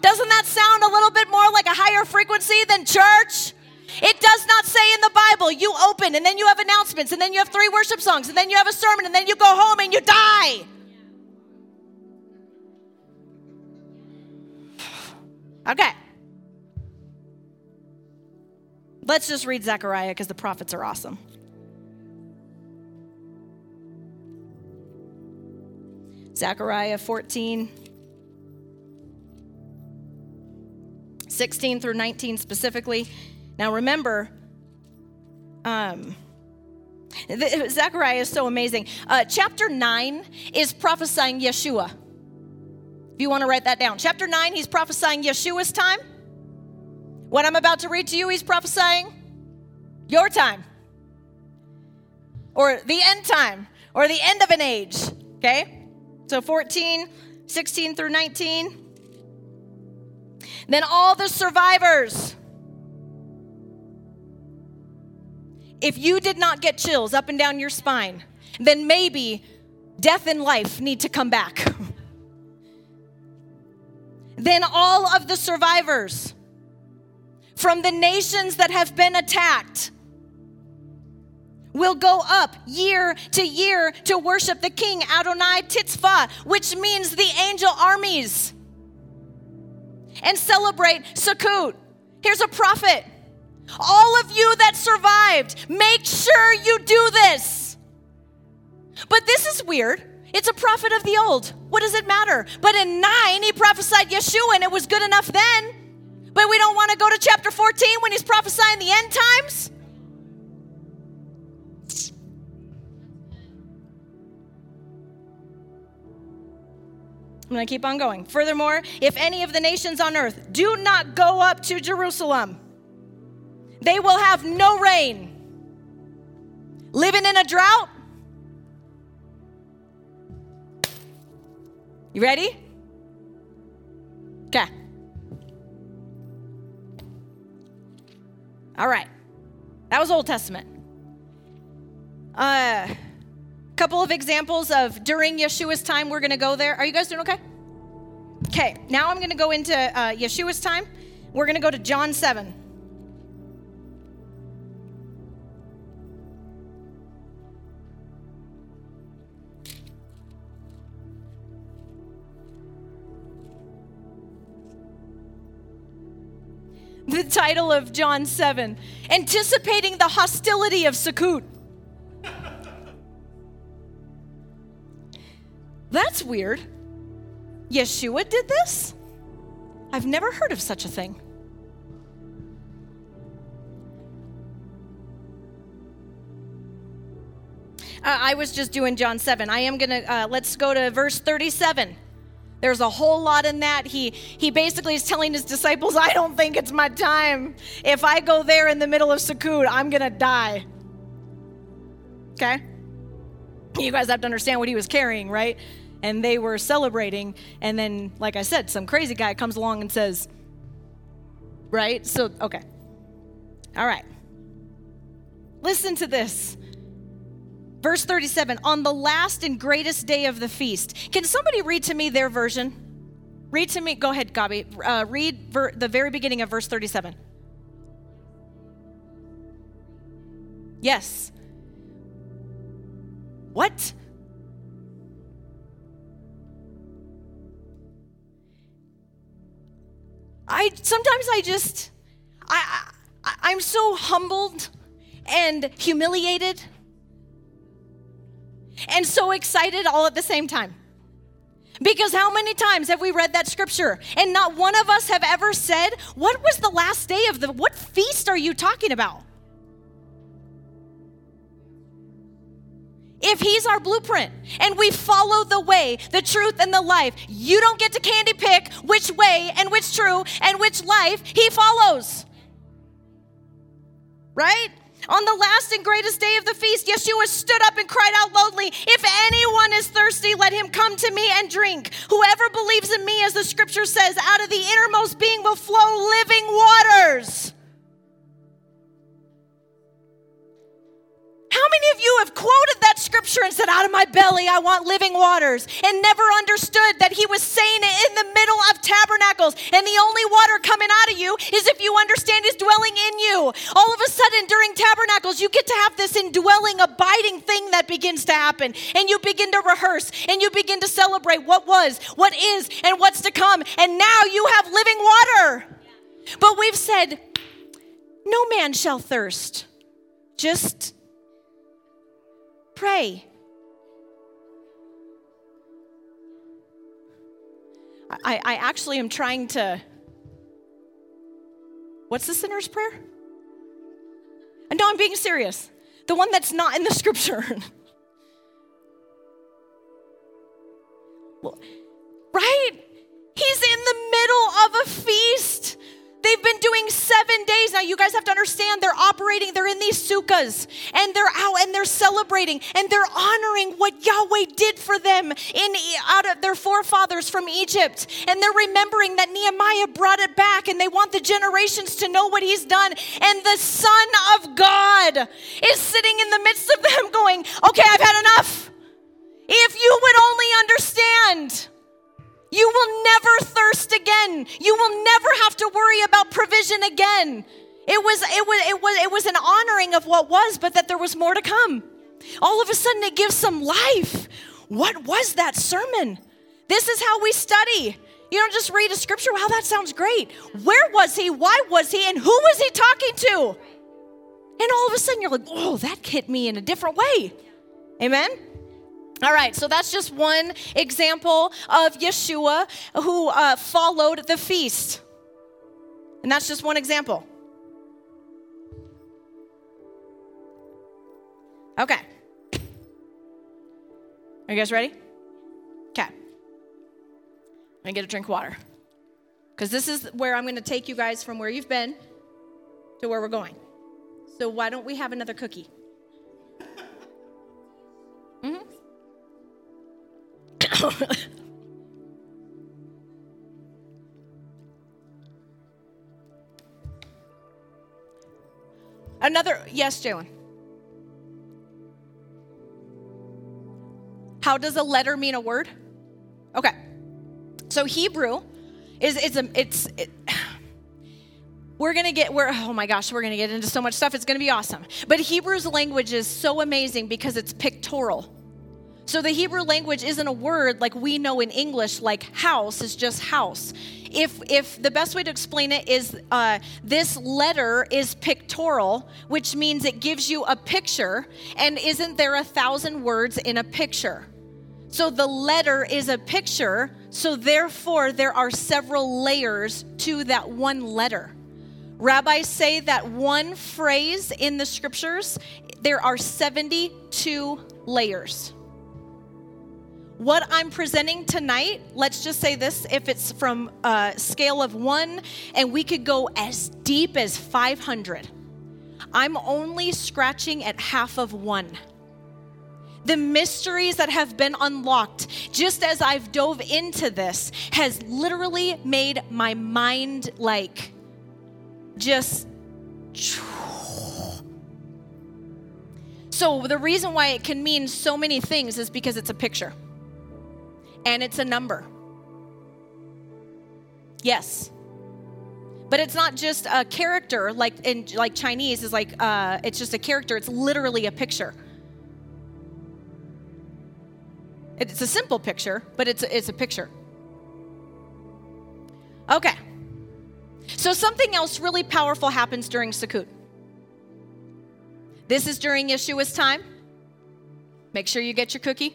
Doesn't that sound a little bit more like a higher frequency than church? It does not say in the Bible, you open and then you have announcements and then you have three worship songs and then you have a sermon and then you go home and you die. Okay. Let's just read Zechariah because the prophets are awesome. Zechariah 14, 16 through 19 specifically. Now remember, um, Zechariah is so amazing. Uh, chapter 9 is prophesying Yeshua. If you want to write that down. Chapter 9, he's prophesying Yeshua's time. What I'm about to read to you, he's prophesying your time, or the end time, or the end of an age. Okay? So 14, 16 through 19. Then all the survivors. If you did not get chills up and down your spine, then maybe death and life need to come back. then all of the survivors from the nations that have been attacked will go up year to year to worship the king Adonai Tzva'ot, which means the angel armies. and celebrate Sukkot. Here's a prophet. All of you that survived, make sure you do this. But this is weird. It's a prophet of the old. What does it matter? But in 9, he prophesied Yeshua, and it was good enough then. But we don't want to go to chapter 14 when he's prophesying the end times? I'm going to keep on going. Furthermore, if any of the nations on earth do not go up to Jerusalem, they will have no rain. Living in a drought? You ready? Okay. All right. That was Old Testament. A uh, couple of examples of during Yeshua's time. We're going to go there. Are you guys doing okay? Okay. Now I'm going to go into uh, Yeshua's time. We're going to go to John 7. Title of John 7 Anticipating the Hostility of Sukkot. That's weird. Yeshua did this? I've never heard of such a thing. Uh, I was just doing John 7. I am going to, uh, let's go to verse 37. There's a whole lot in that. He he basically is telling his disciples, I don't think it's my time. If I go there in the middle of Sukkot, I'm gonna die. Okay? You guys have to understand what he was carrying, right? And they were celebrating, and then, like I said, some crazy guy comes along and says, right? So, okay. All right. Listen to this. Verse 37 On the last and greatest day of the feast. Can somebody read to me their version? Read to me. Go ahead, Gabi. Uh, read ver- the very beginning of verse 37. Yes. What? I sometimes I just I, I I'm so humbled and humiliated and so excited all at the same time. Because how many times have we read that scripture and not one of us have ever said, What was the last day of the, what feast are you talking about? If he's our blueprint and we follow the way, the truth, and the life, you don't get to candy pick which way and which true and which life he follows. Right? On the last and greatest day of the feast, Yeshua stood up and cried out loudly, If anyone is thirsty, let him come to me and drink. Whoever believes in me, as the scripture says, out of the innermost being will flow living waters. How many of you have quoted that scripture and said, Out of my belly I want living waters, and never understood that he was saying it in the middle of tabernacles, and the only water coming out of you is if you understand is dwelling in you. All of a sudden, during tabernacles, you get to have this indwelling, abiding thing that begins to happen, and you begin to rehearse, and you begin to celebrate what was, what is, and what's to come, and now you have living water. But we've said, No man shall thirst. Just Pray. I, I actually am trying to. What's the sinner's prayer? And no, I'm being serious. The one that's not in the scripture. well, right? He's in the middle of a feast. They've been doing seven days. Now, you guys have to understand they're operating, they're in these sukkahs, and they're out and they're celebrating and they're honoring what Yahweh did for them in out of their forefathers from Egypt. And they're remembering that Nehemiah brought it back, and they want the generations to know what he's done. And the Son of God is sitting in the midst of them going, Okay, I've had enough. If you would only understand. You will never thirst again. You will never have to worry about provision again. It was, it was, it was, it was an honoring of what was, but that there was more to come. All of a sudden, it gives some life. What was that sermon? This is how we study. You don't just read a scripture, wow, that sounds great. Where was he? Why was he? And who was he talking to? And all of a sudden you're like, oh, that hit me in a different way. Amen? All right, so that's just one example of Yeshua who uh, followed the feast. And that's just one example. Okay. Are you guys ready? Okay. I'm gonna get a drink of water. Because this is where I'm gonna take you guys from where you've been to where we're going. So why don't we have another cookie? Another, yes, Jalen. How does a letter mean a word? Okay. So Hebrew is it's a it's it, we're gonna get we're oh my gosh we're gonna get into so much stuff it's gonna be awesome but hebrew's language is so amazing because it's pictorial so the Hebrew language isn't a word like we know in English, like house is just house. If, if the best way to explain it is uh, this letter is pictorial, which means it gives you a picture, and isn't there a thousand words in a picture? So the letter is a picture, so therefore there are several layers to that one letter. Rabbis say that one phrase in the scriptures, there are 72 layers what I'm presenting tonight, let's just say this if it's from a scale of one, and we could go as deep as 500, I'm only scratching at half of one. The mysteries that have been unlocked, just as I've dove into this, has literally made my mind like just. So, the reason why it can mean so many things is because it's a picture and it's a number. Yes. But it's not just a character like in like Chinese is like uh, it's just a character. It's literally a picture. It's a simple picture, but it's a, it's a picture. Okay. So something else really powerful happens during Sukkot. This is during Yeshua's time. Make sure you get your cookie.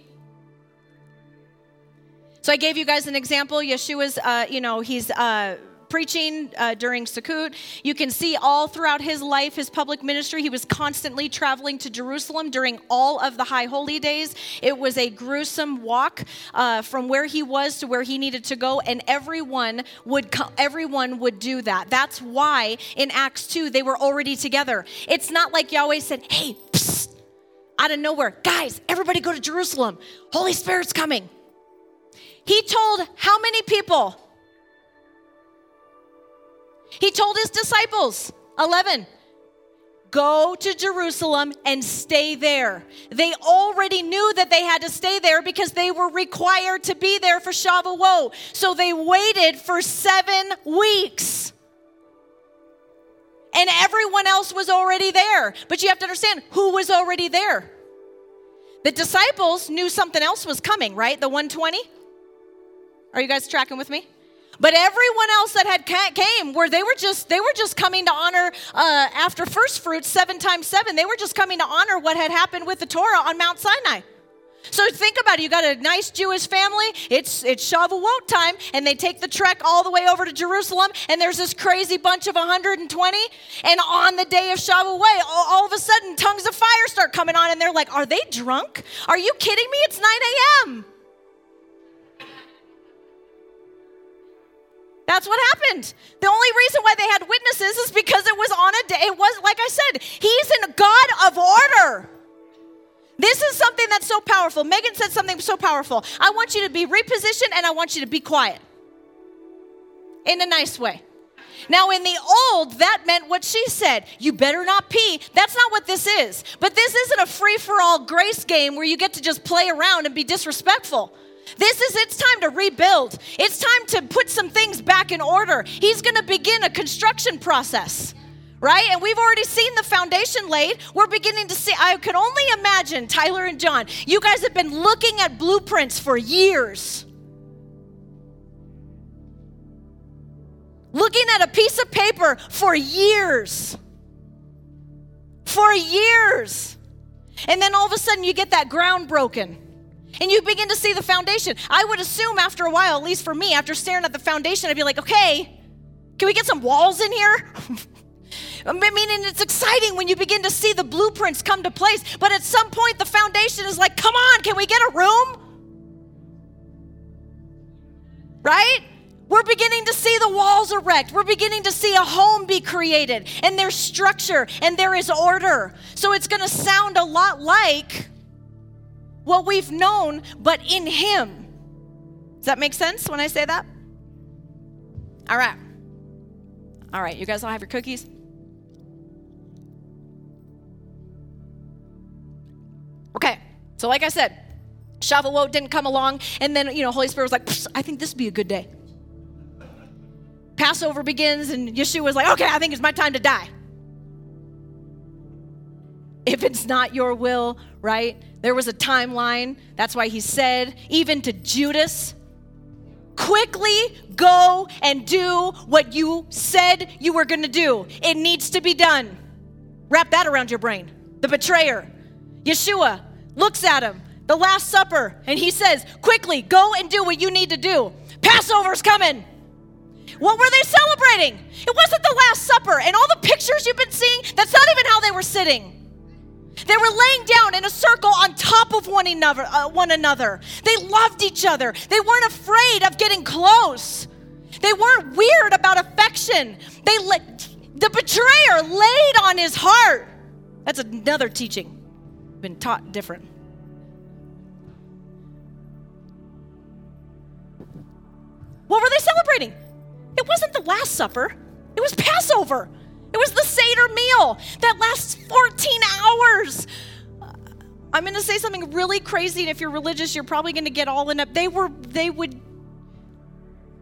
So I gave you guys an example. Yeshua's, uh, you know, he's uh, preaching uh, during Sukkot. You can see all throughout his life, his public ministry, he was constantly traveling to Jerusalem during all of the high holy days. It was a gruesome walk uh, from where he was to where he needed to go, and everyone would co- everyone would do that. That's why in Acts 2 they were already together. It's not like Yahweh said, "Hey." Psst, out of nowhere, guys, everybody go to Jerusalem. Holy Spirit's coming. He told how many people? He told his disciples, 11, go to Jerusalem and stay there. They already knew that they had to stay there because they were required to be there for Shavuot. So they waited for seven weeks. And everyone else was already there. But you have to understand who was already there. The disciples knew something else was coming, right? The 120? Are you guys tracking with me? But everyone else that had came, where they were just they were just coming to honor uh, after first fruits seven times seven. They were just coming to honor what had happened with the Torah on Mount Sinai. So think about it. You got a nice Jewish family. It's it's Shavuot time, and they take the trek all the way over to Jerusalem. And there's this crazy bunch of 120. And on the day of Shavuot, all, all of a sudden, tongues of fire start coming on, and they're like, "Are they drunk? Are you kidding me? It's 9 a.m." That's what happened. The only reason why they had witnesses is because it was on a day. It was, like I said, he's a God of order. This is something that's so powerful. Megan said something so powerful. I want you to be repositioned and I want you to be quiet in a nice way. Now, in the old, that meant what she said you better not pee. That's not what this is. But this isn't a free for all grace game where you get to just play around and be disrespectful. This is it's time to rebuild. It's time to put some things back in order. He's going to begin a construction process. Right? And we've already seen the foundation laid. We're beginning to see. I can only imagine, Tyler and John, you guys have been looking at blueprints for years. looking at a piece of paper for years. For years. And then all of a sudden you get that ground broken. And you begin to see the foundation. I would assume after a while, at least for me, after staring at the foundation, I'd be like, okay, can we get some walls in here? I mean, it's exciting when you begin to see the blueprints come to place. But at some point, the foundation is like, come on, can we get a room? Right? We're beginning to see the walls erect. We're beginning to see a home be created, and there's structure and there is order. So it's going to sound a lot like what we've known, but in Him. Does that make sense when I say that? All right. All right, you guys all have your cookies? Okay, so like I said, Shavuot didn't come along, and then, you know, Holy Spirit was like, I think this would be a good day. Passover begins, and Yeshua was like, okay, I think it's my time to die. If it's not your will, right? There was a timeline. That's why he said, even to Judas, quickly go and do what you said you were going to do. It needs to be done. Wrap that around your brain. The betrayer, Yeshua, looks at him, the Last Supper, and he says, quickly go and do what you need to do. Passover's coming. What were they celebrating? It wasn't the Last Supper. And all the pictures you've been seeing, that's not even how they were sitting. They were laying down in a circle on top of one another, uh, one another. They loved each other. They weren't afraid of getting close. They weren't weird about affection. They let, the betrayer laid on his heart. That's another teaching. Been taught different. What were they celebrating? It wasn't the Last Supper, it was Passover. It was the Seder meal that lasts 14 hours. I'm going to say something really crazy, and if you're religious, you're probably going to get all in up. They were, they would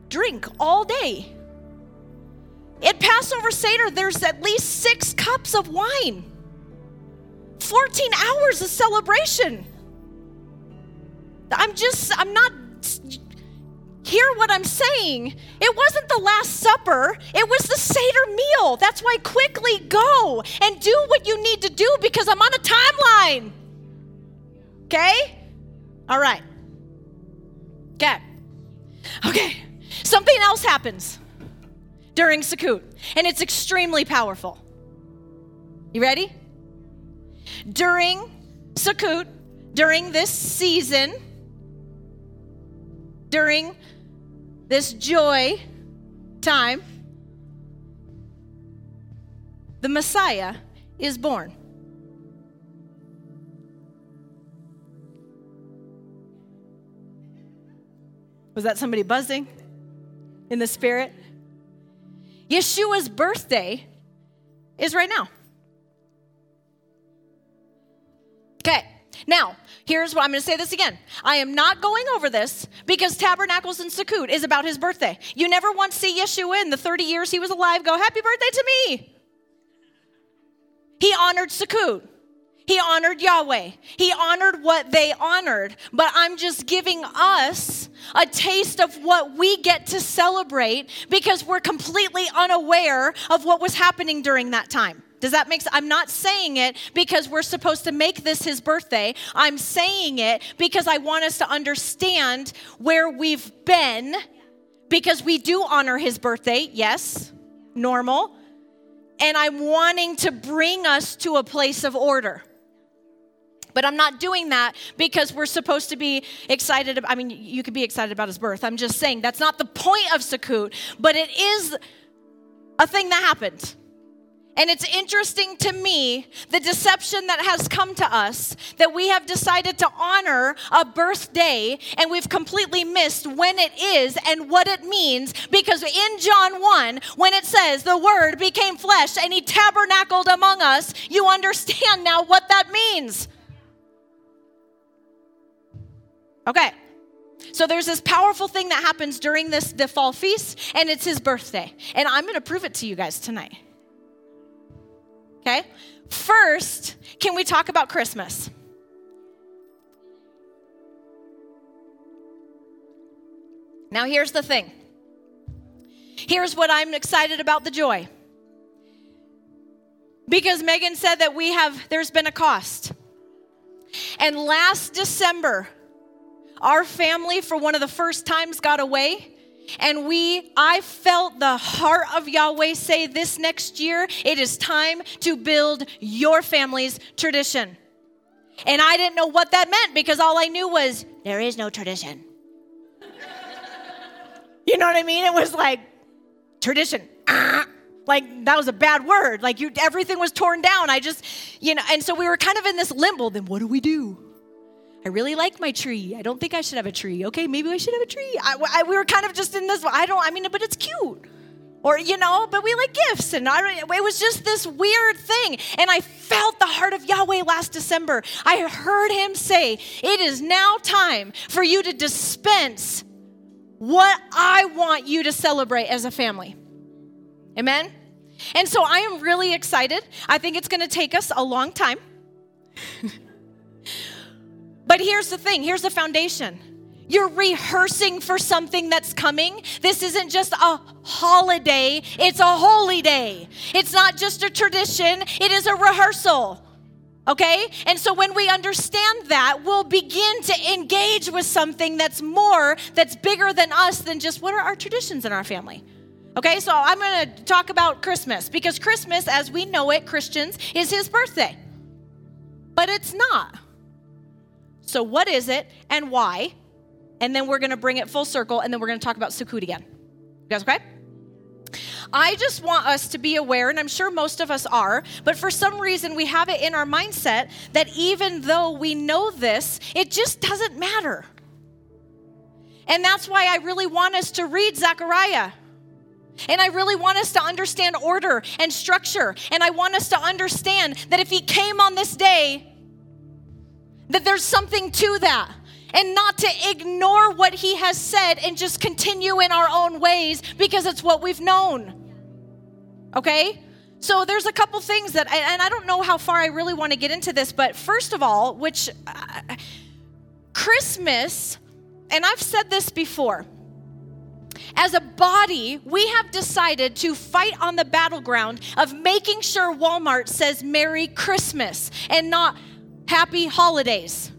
drink all day. At Passover Seder, there's at least six cups of wine. 14 hours of celebration. I'm just, I'm not hear what I'm saying. It wasn't the Last Supper, it was the Seder meal. That's why quickly go and do what you need to do because I'm on a timeline. Okay? All right. Okay. Okay. Something else happens during Sukkot, and it's extremely powerful. You ready? During Sukkot, during this season, during this joy time, the Messiah is born. Was that somebody buzzing in the spirit? Yeshua's birthday is right now. Now, here's what I'm going to say this again. I am not going over this because Tabernacles and Sukkot is about his birthday. You never once see Yeshua in the 30 years he was alive go, Happy birthday to me. He honored Sukkot. He honored Yahweh. He honored what they honored. But I'm just giving us a taste of what we get to celebrate because we're completely unaware of what was happening during that time. Does that make sense? I'm not saying it because we're supposed to make this his birthday. I'm saying it because I want us to understand where we've been because we do honor his birthday. Yes, normal. And I'm wanting to bring us to a place of order. But I'm not doing that because we're supposed to be excited. I mean, you could be excited about his birth. I'm just saying that's not the point of Sukkot, but it is a thing that happened. And it's interesting to me the deception that has come to us that we have decided to honor a birthday and we've completely missed when it is and what it means because in John 1, when it says the Word became flesh and He tabernacled among us, you understand now what that means. Okay. So there's this powerful thing that happens during this the fall feast and it's his birthday. And I'm going to prove it to you guys tonight. Okay? First, can we talk about Christmas? Now, here's the thing Here's what I'm excited about the joy. Because Megan said that we have, there's been a cost. And last December, our family, for one of the first times, got away. And we, I felt the heart of Yahweh say this next year, it is time to build your family's tradition. And I didn't know what that meant because all I knew was there is no tradition. you know what I mean? It was like tradition. Ah. Like that was a bad word. Like you everything was torn down. I just, you know, and so we were kind of in this limbo. Then what do we do? I really like my tree. I don't think I should have a tree. Okay, maybe I should have a tree. I, I, we were kind of just in this. I don't. I mean, but it's cute or you know but we like gifts and I, it was just this weird thing and i felt the heart of yahweh last december i heard him say it is now time for you to dispense what i want you to celebrate as a family amen and so i am really excited i think it's going to take us a long time but here's the thing here's the foundation you're rehearsing for something that's coming. This isn't just a holiday, it's a holy day. It's not just a tradition, it is a rehearsal. Okay? And so when we understand that, we'll begin to engage with something that's more, that's bigger than us than just what are our traditions in our family. Okay, so I'm going to talk about Christmas because Christmas, as we know it, Christians, is his birthday. But it's not. So, what is it and why? and then we're going to bring it full circle, and then we're going to talk about Sukkot again. You guys okay? I just want us to be aware, and I'm sure most of us are, but for some reason we have it in our mindset that even though we know this, it just doesn't matter. And that's why I really want us to read Zechariah. And I really want us to understand order and structure. And I want us to understand that if he came on this day, that there's something to that and not to ignore what he has said and just continue in our own ways because it's what we've known. Okay? So there's a couple things that, and I don't know how far I really want to get into this, but first of all, which uh, Christmas, and I've said this before, as a body, we have decided to fight on the battleground of making sure Walmart says Merry Christmas and not Happy Holidays.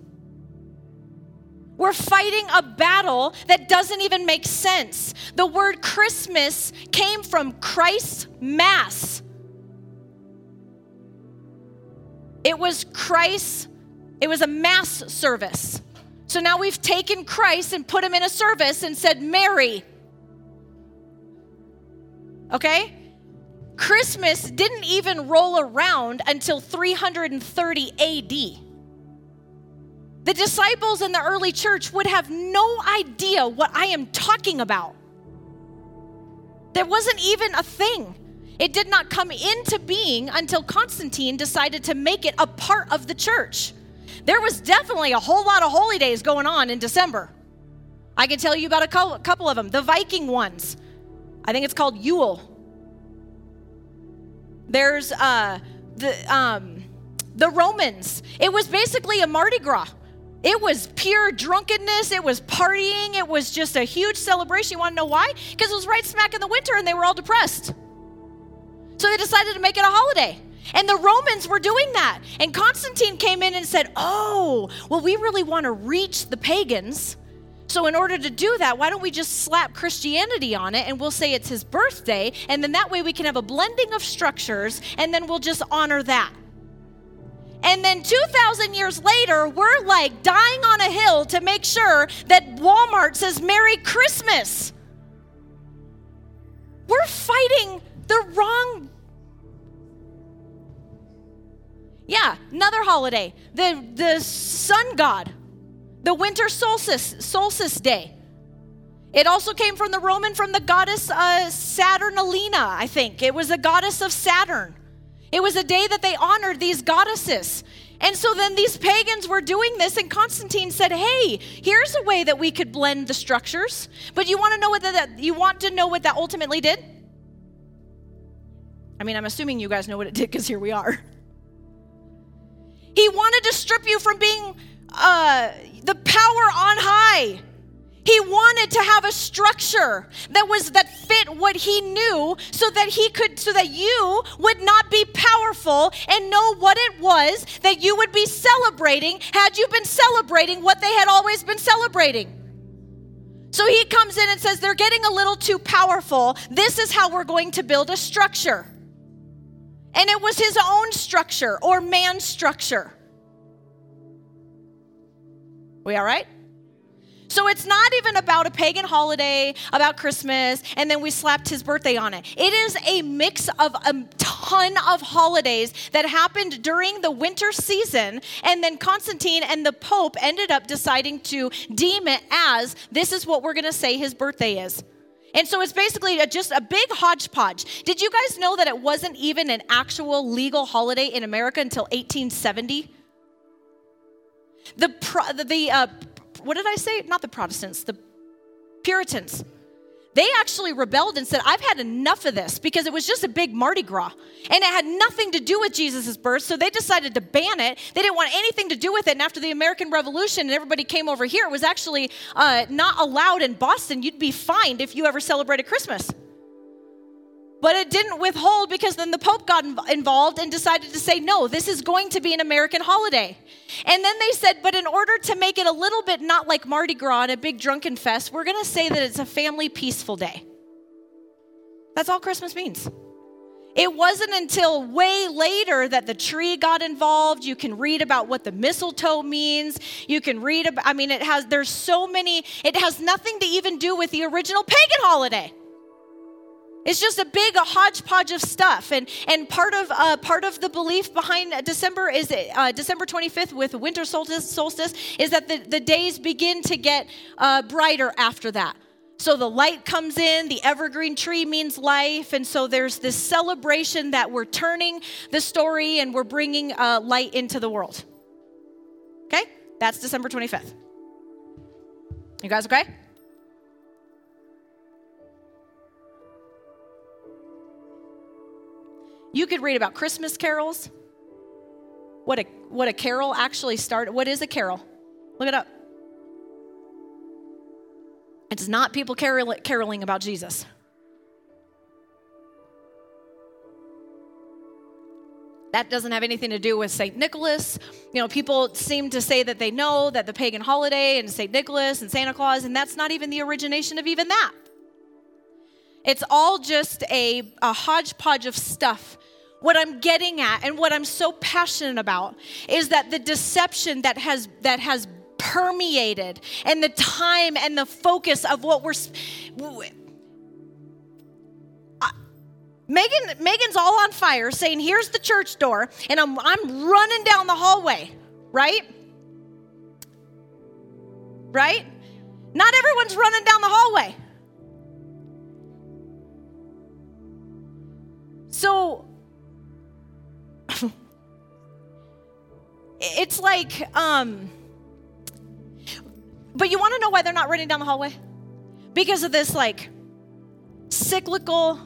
We're fighting a battle that doesn't even make sense. The word Christmas came from Christ's Mass. It was Christ, it was a mass service. So now we've taken Christ and put him in a service and said, Mary. Okay? Christmas didn't even roll around until 330 AD. The disciples in the early church would have no idea what I am talking about. There wasn't even a thing. It did not come into being until Constantine decided to make it a part of the church. There was definitely a whole lot of holy days going on in December. I can tell you about a couple of them. The Viking ones, I think it's called Yule. There's uh, the um, the Romans. It was basically a Mardi Gras. It was pure drunkenness. It was partying. It was just a huge celebration. You want to know why? Because it was right smack in the winter and they were all depressed. So they decided to make it a holiday. And the Romans were doing that. And Constantine came in and said, Oh, well, we really want to reach the pagans. So, in order to do that, why don't we just slap Christianity on it and we'll say it's his birthday? And then that way we can have a blending of structures and then we'll just honor that. And then 2,000 years later, we're like dying on a hill to make sure that Walmart says Merry Christmas. We're fighting the wrong. Yeah, another holiday. The, the sun god, the winter solstice, solstice day. It also came from the Roman, from the goddess uh, Saturnalina, I think. It was the goddess of Saturn. It was a day that they honored these goddesses. And so then these pagans were doing this, and Constantine said, "Hey, here's a way that we could blend the structures." But you want to know what that you want to know what that ultimately did? I mean, I'm assuming you guys know what it did because here we are. He wanted to strip you from being uh, the power on high. He wanted to have a structure that was that fit what he knew so that he could, so that you would not be powerful and know what it was that you would be celebrating had you been celebrating what they had always been celebrating. So he comes in and says, They're getting a little too powerful. This is how we're going to build a structure. And it was his own structure or man's structure. We all right? So it's not even about a pagan holiday, about Christmas, and then we slapped his birthday on it. It is a mix of a ton of holidays that happened during the winter season, and then Constantine and the Pope ended up deciding to deem it as this is what we're to say his birthday is. And so it's basically a, just a big hodgepodge. Did you guys know that it wasn't even an actual legal holiday in America until 1870? The, the uh, what did I say? Not the Protestants, the Puritans. They actually rebelled and said, I've had enough of this because it was just a big Mardi Gras. And it had nothing to do with Jesus' birth, so they decided to ban it. They didn't want anything to do with it. And after the American Revolution and everybody came over here, it was actually uh, not allowed in Boston. You'd be fined if you ever celebrated Christmas. But it didn't withhold because then the Pope got involved and decided to say, no, this is going to be an American holiday. And then they said, but in order to make it a little bit not like Mardi Gras and a big drunken fest, we're going to say that it's a family peaceful day. That's all Christmas means. It wasn't until way later that the tree got involved. You can read about what the mistletoe means. You can read about, I mean, it has, there's so many, it has nothing to even do with the original pagan holiday. It's just a big a hodgepodge of stuff, and and part of uh, part of the belief behind December is uh, December 25th with winter solstice, solstice is that the, the days begin to get uh, brighter after that. So the light comes in, the evergreen tree means life, and so there's this celebration that we're turning the story and we're bringing uh, light into the world. Okay, that's December 25th. You guys okay? You could read about Christmas carols. What a what a carol actually started. What is a carol? Look it up. It's not people carol, caroling about Jesus. That doesn't have anything to do with St. Nicholas. You know, people seem to say that they know that the pagan holiday and St. Nicholas and Santa Claus, and that's not even the origination of even that. It's all just a, a hodgepodge of stuff what I'm getting at and what I'm so passionate about is that the deception that has that has permeated and the time and the focus of what we're Megan, Megan's all on fire saying, Here's the church door, and I'm, I'm running down the hallway, right? Right? Not everyone's running down the hallway. So it's like, um, but you want to know why they're not running down the hallway? Because of this, like, cyclical.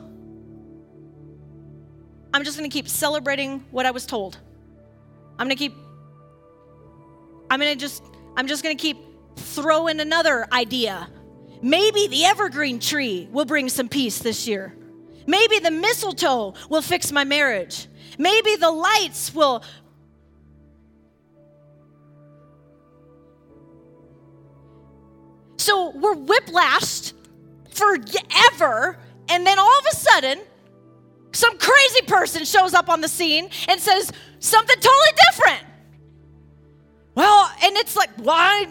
I'm just going to keep celebrating what I was told. I'm going to keep, I'm going to just, I'm just going to keep throwing another idea. Maybe the evergreen tree will bring some peace this year. Maybe the mistletoe will fix my marriage. Maybe the lights will So we're whiplashed forever, and then all of a sudden, some crazy person shows up on the scene and says something totally different. Well, and it's like, why?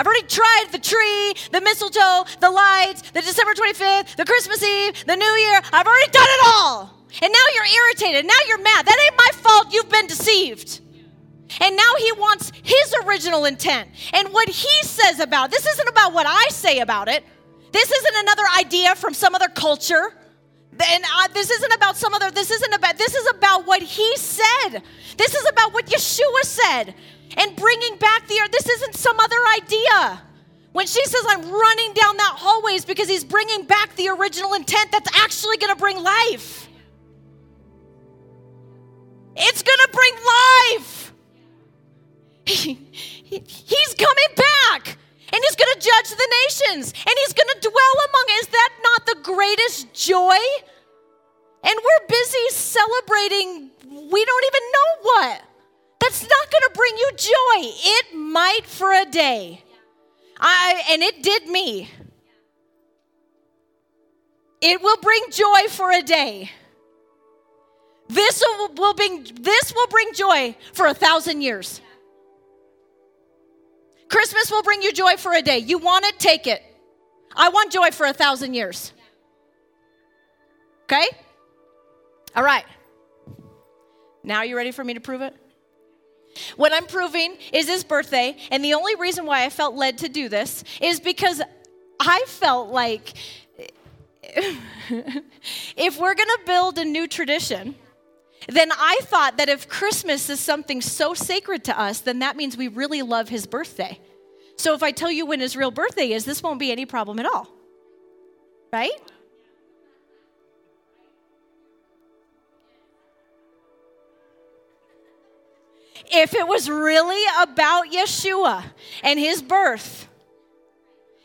I've already tried the tree, the mistletoe, the lights, the December 25th, the Christmas Eve, the New Year. I've already done it all. And now you're irritated. Now you're mad. That ain't my fault. You've been deceived. And now he wants his original intent and what he says about. This isn't about what I say about it. This isn't another idea from some other culture. And uh, this isn't about some other, this isn't about, this is about what he said. This is about what Yeshua said and bringing back the earth. This isn't some other idea. When she says, I'm running down that hallway, is because he's bringing back the original intent that's actually going to bring life. It's going to bring life. He, he, he's coming back. And and he's going to judge the nations and he's going to dwell among. Is that not the greatest joy? And we're busy celebrating, we don't even know what. That's not going to bring you joy. It might for a day. I, and it did me. It will bring joy for a day. This will, will bring, this will bring joy for a thousand years. Christmas will bring you joy for a day. You want it, take it. I want joy for a thousand years. Okay? All right. Now, you ready for me to prove it? What I'm proving is his birthday, and the only reason why I felt led to do this is because I felt like if we're gonna build a new tradition, then I thought that if Christmas is something so sacred to us, then that means we really love his birthday. So if I tell you when his real birthday is, this won't be any problem at all. Right? If it was really about Yeshua and his birth,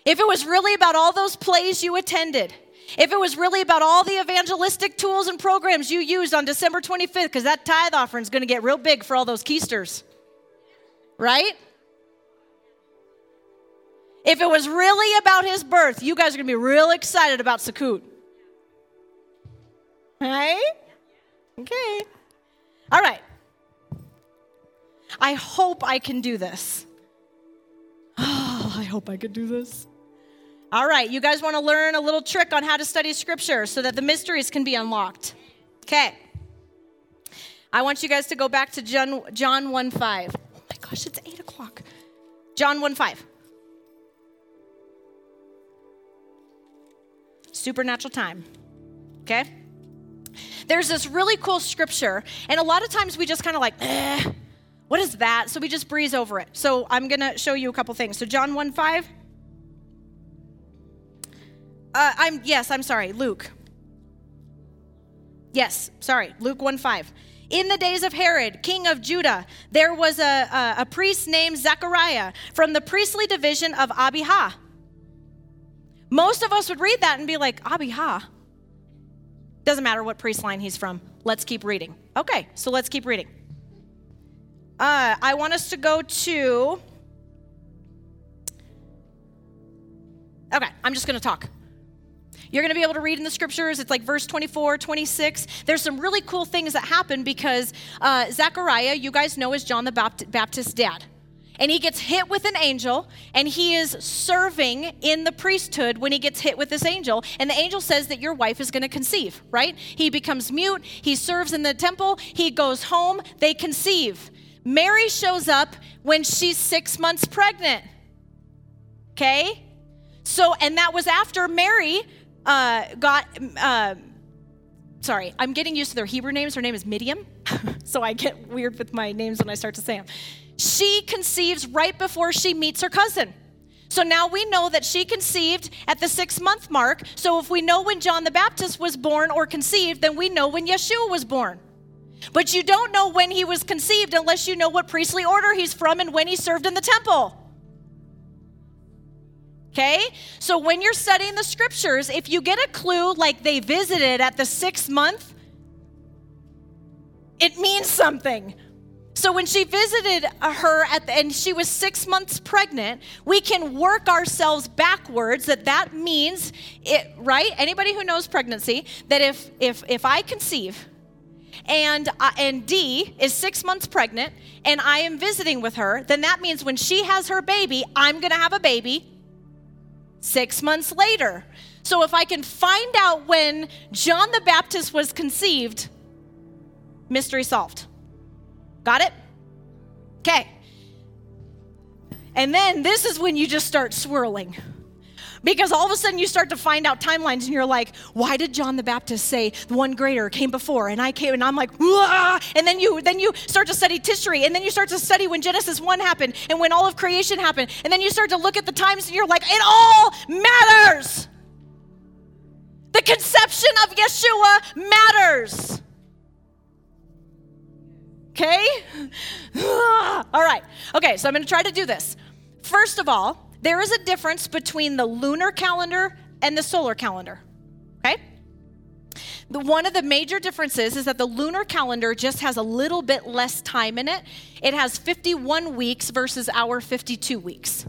if it was really about all those plays you attended, if it was really about all the evangelistic tools and programs you used on December 25th, because that tithe offering is going to get real big for all those keisters, right? If it was really about his birth, you guys are going to be real excited about Sukkot. Right? Okay. All right. I hope I can do this. Oh, I hope I can do this. All right, you guys want to learn a little trick on how to study scripture so that the mysteries can be unlocked. Okay. I want you guys to go back to John, John 1 5. Oh my gosh, it's 8 o'clock. John 1 5. Supernatural time. Okay? There's this really cool scripture, and a lot of times we just kind of like, eh what is that? So we just breeze over it. So I'm going to show you a couple things. So John 1 5. Uh, I'm, yes, I'm sorry, Luke. Yes, sorry, Luke 1 5. In the days of Herod, king of Judah, there was a, a, a priest named Zechariah from the priestly division of Abijah. Most of us would read that and be like, Abijah. Doesn't matter what priest line he's from. Let's keep reading. Okay, so let's keep reading. Uh, I want us to go to. Okay, I'm just going to talk. You're going to be able to read in the scriptures. It's like verse 24, 26. There's some really cool things that happen because uh, Zechariah, you guys know, is John the Baptist's dad. And he gets hit with an angel, and he is serving in the priesthood when he gets hit with this angel. And the angel says that your wife is going to conceive, right? He becomes mute. He serves in the temple. He goes home. They conceive. Mary shows up when she's six months pregnant. Okay? So, and that was after Mary uh, got, uh, sorry, I'm getting used to their Hebrew names. Her name is Midian. so I get weird with my names when I start to say them. She conceives right before she meets her cousin. So now we know that she conceived at the six month mark. So if we know when John the Baptist was born or conceived, then we know when Yeshua was born. But you don't know when he was conceived unless you know what priestly order he's from and when he served in the temple. Okay? So when you're studying the scriptures, if you get a clue like they visited at the sixth month, it means something. So when she visited her at the, and she was six months pregnant, we can work ourselves backwards. That that means it right. Anybody who knows pregnancy, that if if if I conceive and, uh, and D is six months pregnant and I am visiting with her, then that means when she has her baby, I'm going to have a baby six months later. So if I can find out when John the Baptist was conceived, mystery solved. Got it? Okay. And then this is when you just start swirling. Because all of a sudden you start to find out timelines and you're like, why did John the Baptist say the one greater came before and I came and I'm like, Wah! and then you then you start to study history and then you start to study when Genesis 1 happened and when all of creation happened and then you start to look at the times and you're like, it all matters. The conception of Yeshua matters. Okay? all right. Okay, so I'm going to try to do this. First of all, there is a difference between the lunar calendar and the solar calendar. Okay? The, one of the major differences is that the lunar calendar just has a little bit less time in it. It has 51 weeks versus our 52 weeks.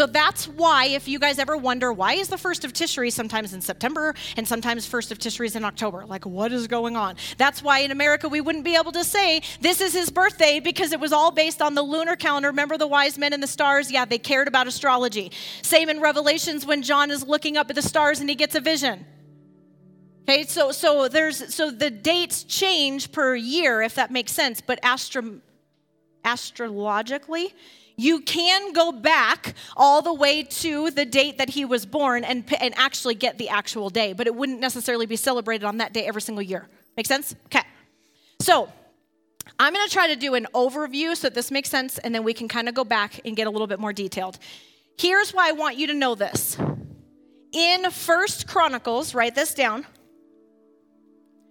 So that's why, if you guys ever wonder why is the first of Tishri sometimes in September and sometimes first of Tishri is in October, like what is going on? That's why in America we wouldn't be able to say this is his birthday because it was all based on the lunar calendar. Remember the wise men and the stars? Yeah, they cared about astrology. Same in Revelations when John is looking up at the stars and he gets a vision. Okay, so so there's so the dates change per year if that makes sense, but astro, astrologically, you can go back all the way to the date that he was born and, and actually get the actual day, but it wouldn't necessarily be celebrated on that day every single year. Make sense? Okay. So I'm going to try to do an overview so that this makes sense, and then we can kind of go back and get a little bit more detailed. Here's why I want you to know this. In First Chronicles, write this down.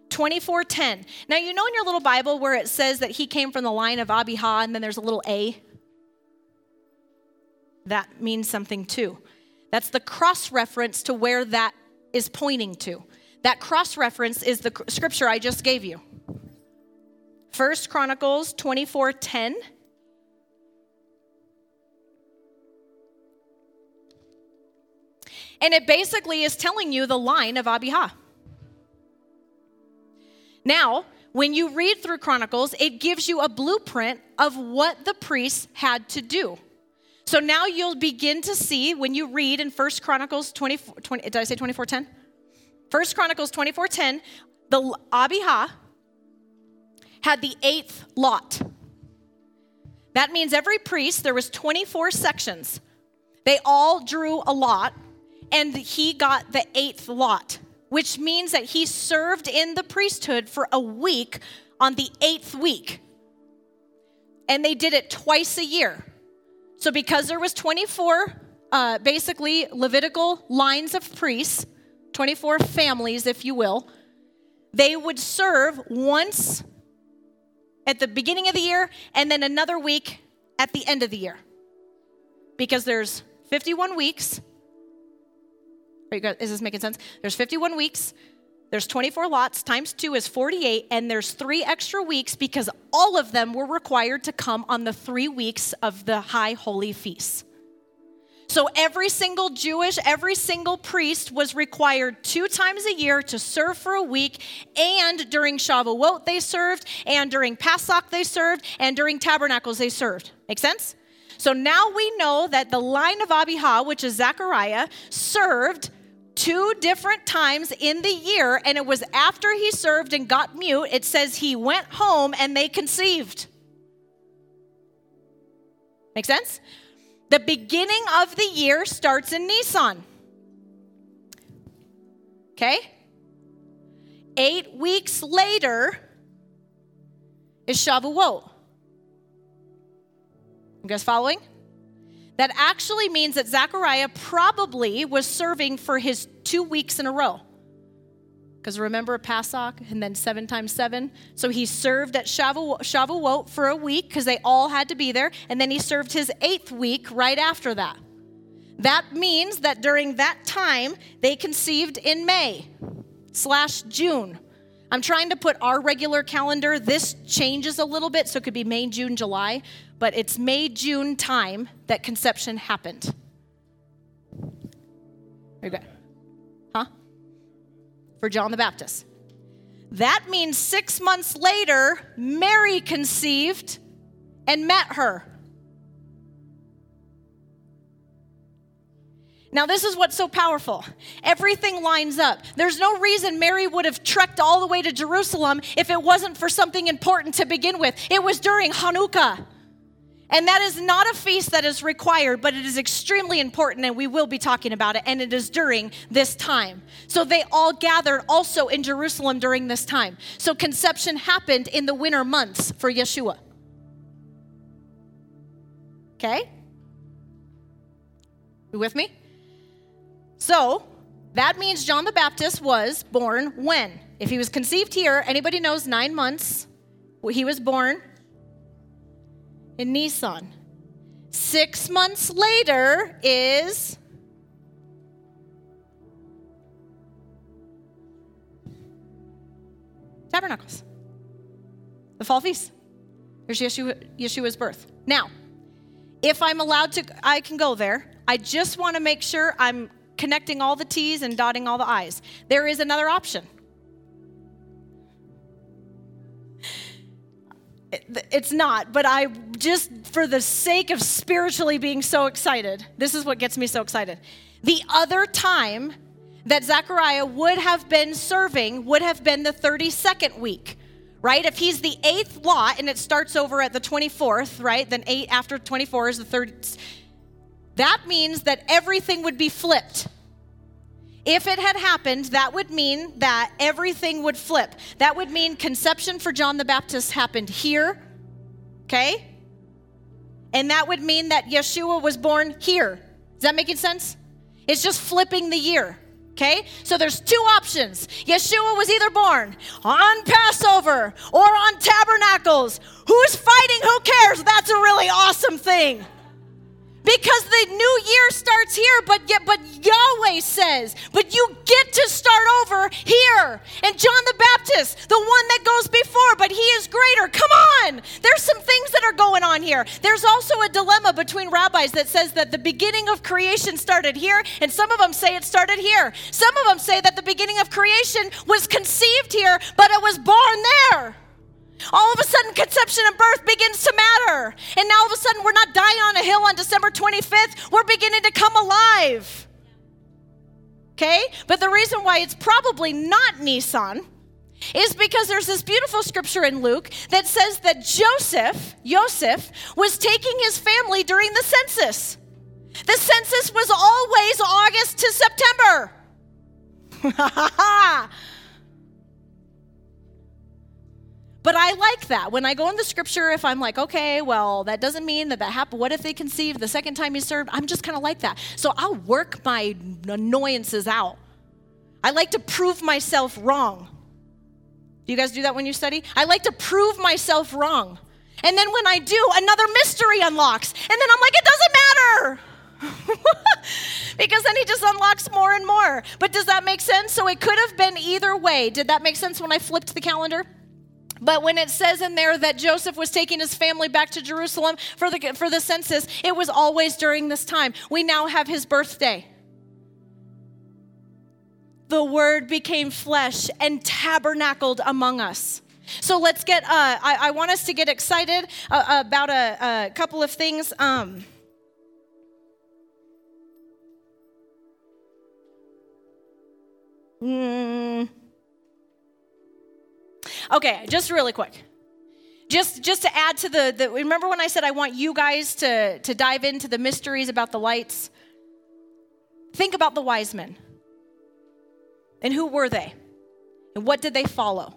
24:10. Now you know in your little Bible where it says that he came from the line of Abijah and then there's a little A? That means something too. That's the cross reference to where that is pointing to. That cross reference is the scripture I just gave you. First Chronicles 24:10 And it basically is telling you the line of Abijah. Now, when you read through Chronicles, it gives you a blueprint of what the priests had to do. So now you'll begin to see when you read in First Chronicles 24, 20, did I say 24:10? First Chronicles 24:10, the Abijah had the eighth lot. That means every priest, there was 24 sections. They all drew a lot, and he got the eighth lot which means that he served in the priesthood for a week on the eighth week. And they did it twice a year. So because there was 24 uh, basically Levitical lines of priests, 24 families, if you will, they would serve once at the beginning of the year and then another week at the end of the year. Because there's 51 weeks is this making sense? There's 51 weeks. There's 24 lots times 2 is 48 and there's 3 extra weeks because all of them were required to come on the 3 weeks of the high holy feasts. So every single Jewish, every single priest was required two times a year to serve for a week, and during Shavuot they served, and during Passover they served, and during Tabernacles they served. Make sense? So now we know that the line of Abijah, which is Zechariah, served two different times in the year, and it was after he served and got mute, it says he went home and they conceived. Make sense? The beginning of the year starts in Nisan. Okay? Eight weeks later is Shavuot. You guys following? That actually means that Zechariah probably was serving for his two weeks in a row. Because remember Passover and then seven times seven? So he served at Shavuot for a week because they all had to be there. And then he served his eighth week right after that. That means that during that time, they conceived in May slash June. I'm trying to put our regular calendar. This changes a little bit, so it could be May, June, July but it's May, June time that conception happened. Good. Huh? For John the Baptist. That means six months later, Mary conceived and met her. Now, this is what's so powerful. Everything lines up. There's no reason Mary would have trekked all the way to Jerusalem if it wasn't for something important to begin with. It was during Hanukkah. And that is not a feast that is required, but it is extremely important, and we will be talking about it, and it is during this time. So they all gathered also in Jerusalem during this time. So conception happened in the winter months for Yeshua. Okay? You with me? So that means John the Baptist was born when? If he was conceived here, anybody knows nine months, he was born in Nisan. Six months later is Tabernacles, the fall feast. There's Yeshua, Yeshua's birth. Now, if I'm allowed to, I can go there. I just want to make sure I'm connecting all the T's and dotting all the I's. There is another option. It's not, but I just, for the sake of spiritually being so excited, this is what gets me so excited. The other time that Zechariah would have been serving would have been the 32nd week, right? If he's the eighth lot and it starts over at the 24th, right? Then eight after 24 is the third. That means that everything would be flipped. If it had happened, that would mean that everything would flip. That would mean conception for John the Baptist happened here, okay? And that would mean that Yeshua was born here. Is that making sense? It's just flipping the year. Okay? So there's two options. Yeshua was either born on Passover or on Tabernacles. Who's fighting? Who cares? That's a really awesome thing. Because the new year starts here, but yet, but Yahweh says, but you get to start over here. And John the Baptist, the one that goes before, but he is greater. Come on. There's some things that are going on here. There's also a dilemma between rabbis that says that the beginning of creation started here, and some of them say it started here. Some of them say that the beginning of creation was conceived here, but it was born there. All of a sudden, conception and birth begins to matter. And now all of a sudden, we're not dying on a hill on December 25th. We're beginning to come alive. Okay? But the reason why it's probably not Nisan is because there's this beautiful scripture in Luke that says that Joseph, Joseph, was taking his family during the census. The census was always August to September. But I like that. When I go in the scripture, if I'm like, okay, well, that doesn't mean that that happened. What if they conceived the second time he served? I'm just kind of like that. So I'll work my annoyances out. I like to prove myself wrong. Do you guys do that when you study? I like to prove myself wrong. And then when I do, another mystery unlocks. And then I'm like, it doesn't matter. because then he just unlocks more and more. But does that make sense? So it could have been either way. Did that make sense when I flipped the calendar? But when it says in there that Joseph was taking his family back to Jerusalem for the, for the census, it was always during this time. We now have his birthday. The word became flesh and tabernacled among us. So let's get, uh, I, I, want us to get excited uh, about a, a, couple of things. Um, mm, Okay, just really quick. Just, just to add to the, the, remember when I said I want you guys to, to dive into the mysteries about the lights? Think about the wise men. And who were they? And what did they follow?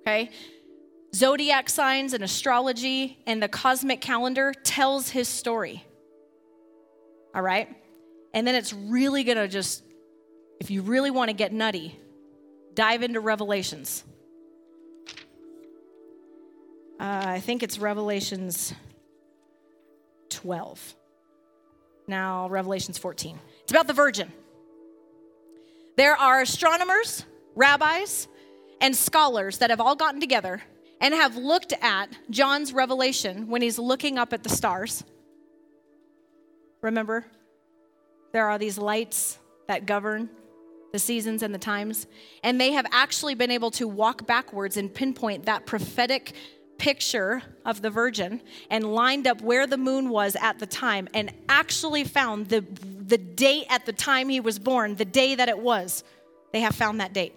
Okay? Zodiac signs and astrology and the cosmic calendar tells his story. All right? And then it's really going to just, if you really want to get nutty, dive into Revelations. Uh, I think it's Revelations 12. Now, Revelations 14. It's about the virgin. There are astronomers, rabbis, and scholars that have all gotten together and have looked at John's revelation when he's looking up at the stars. Remember, there are these lights that govern the seasons and the times. And they have actually been able to walk backwards and pinpoint that prophetic picture of the virgin and lined up where the moon was at the time and actually found the, the date at the time he was born, the day that it was. They have found that date.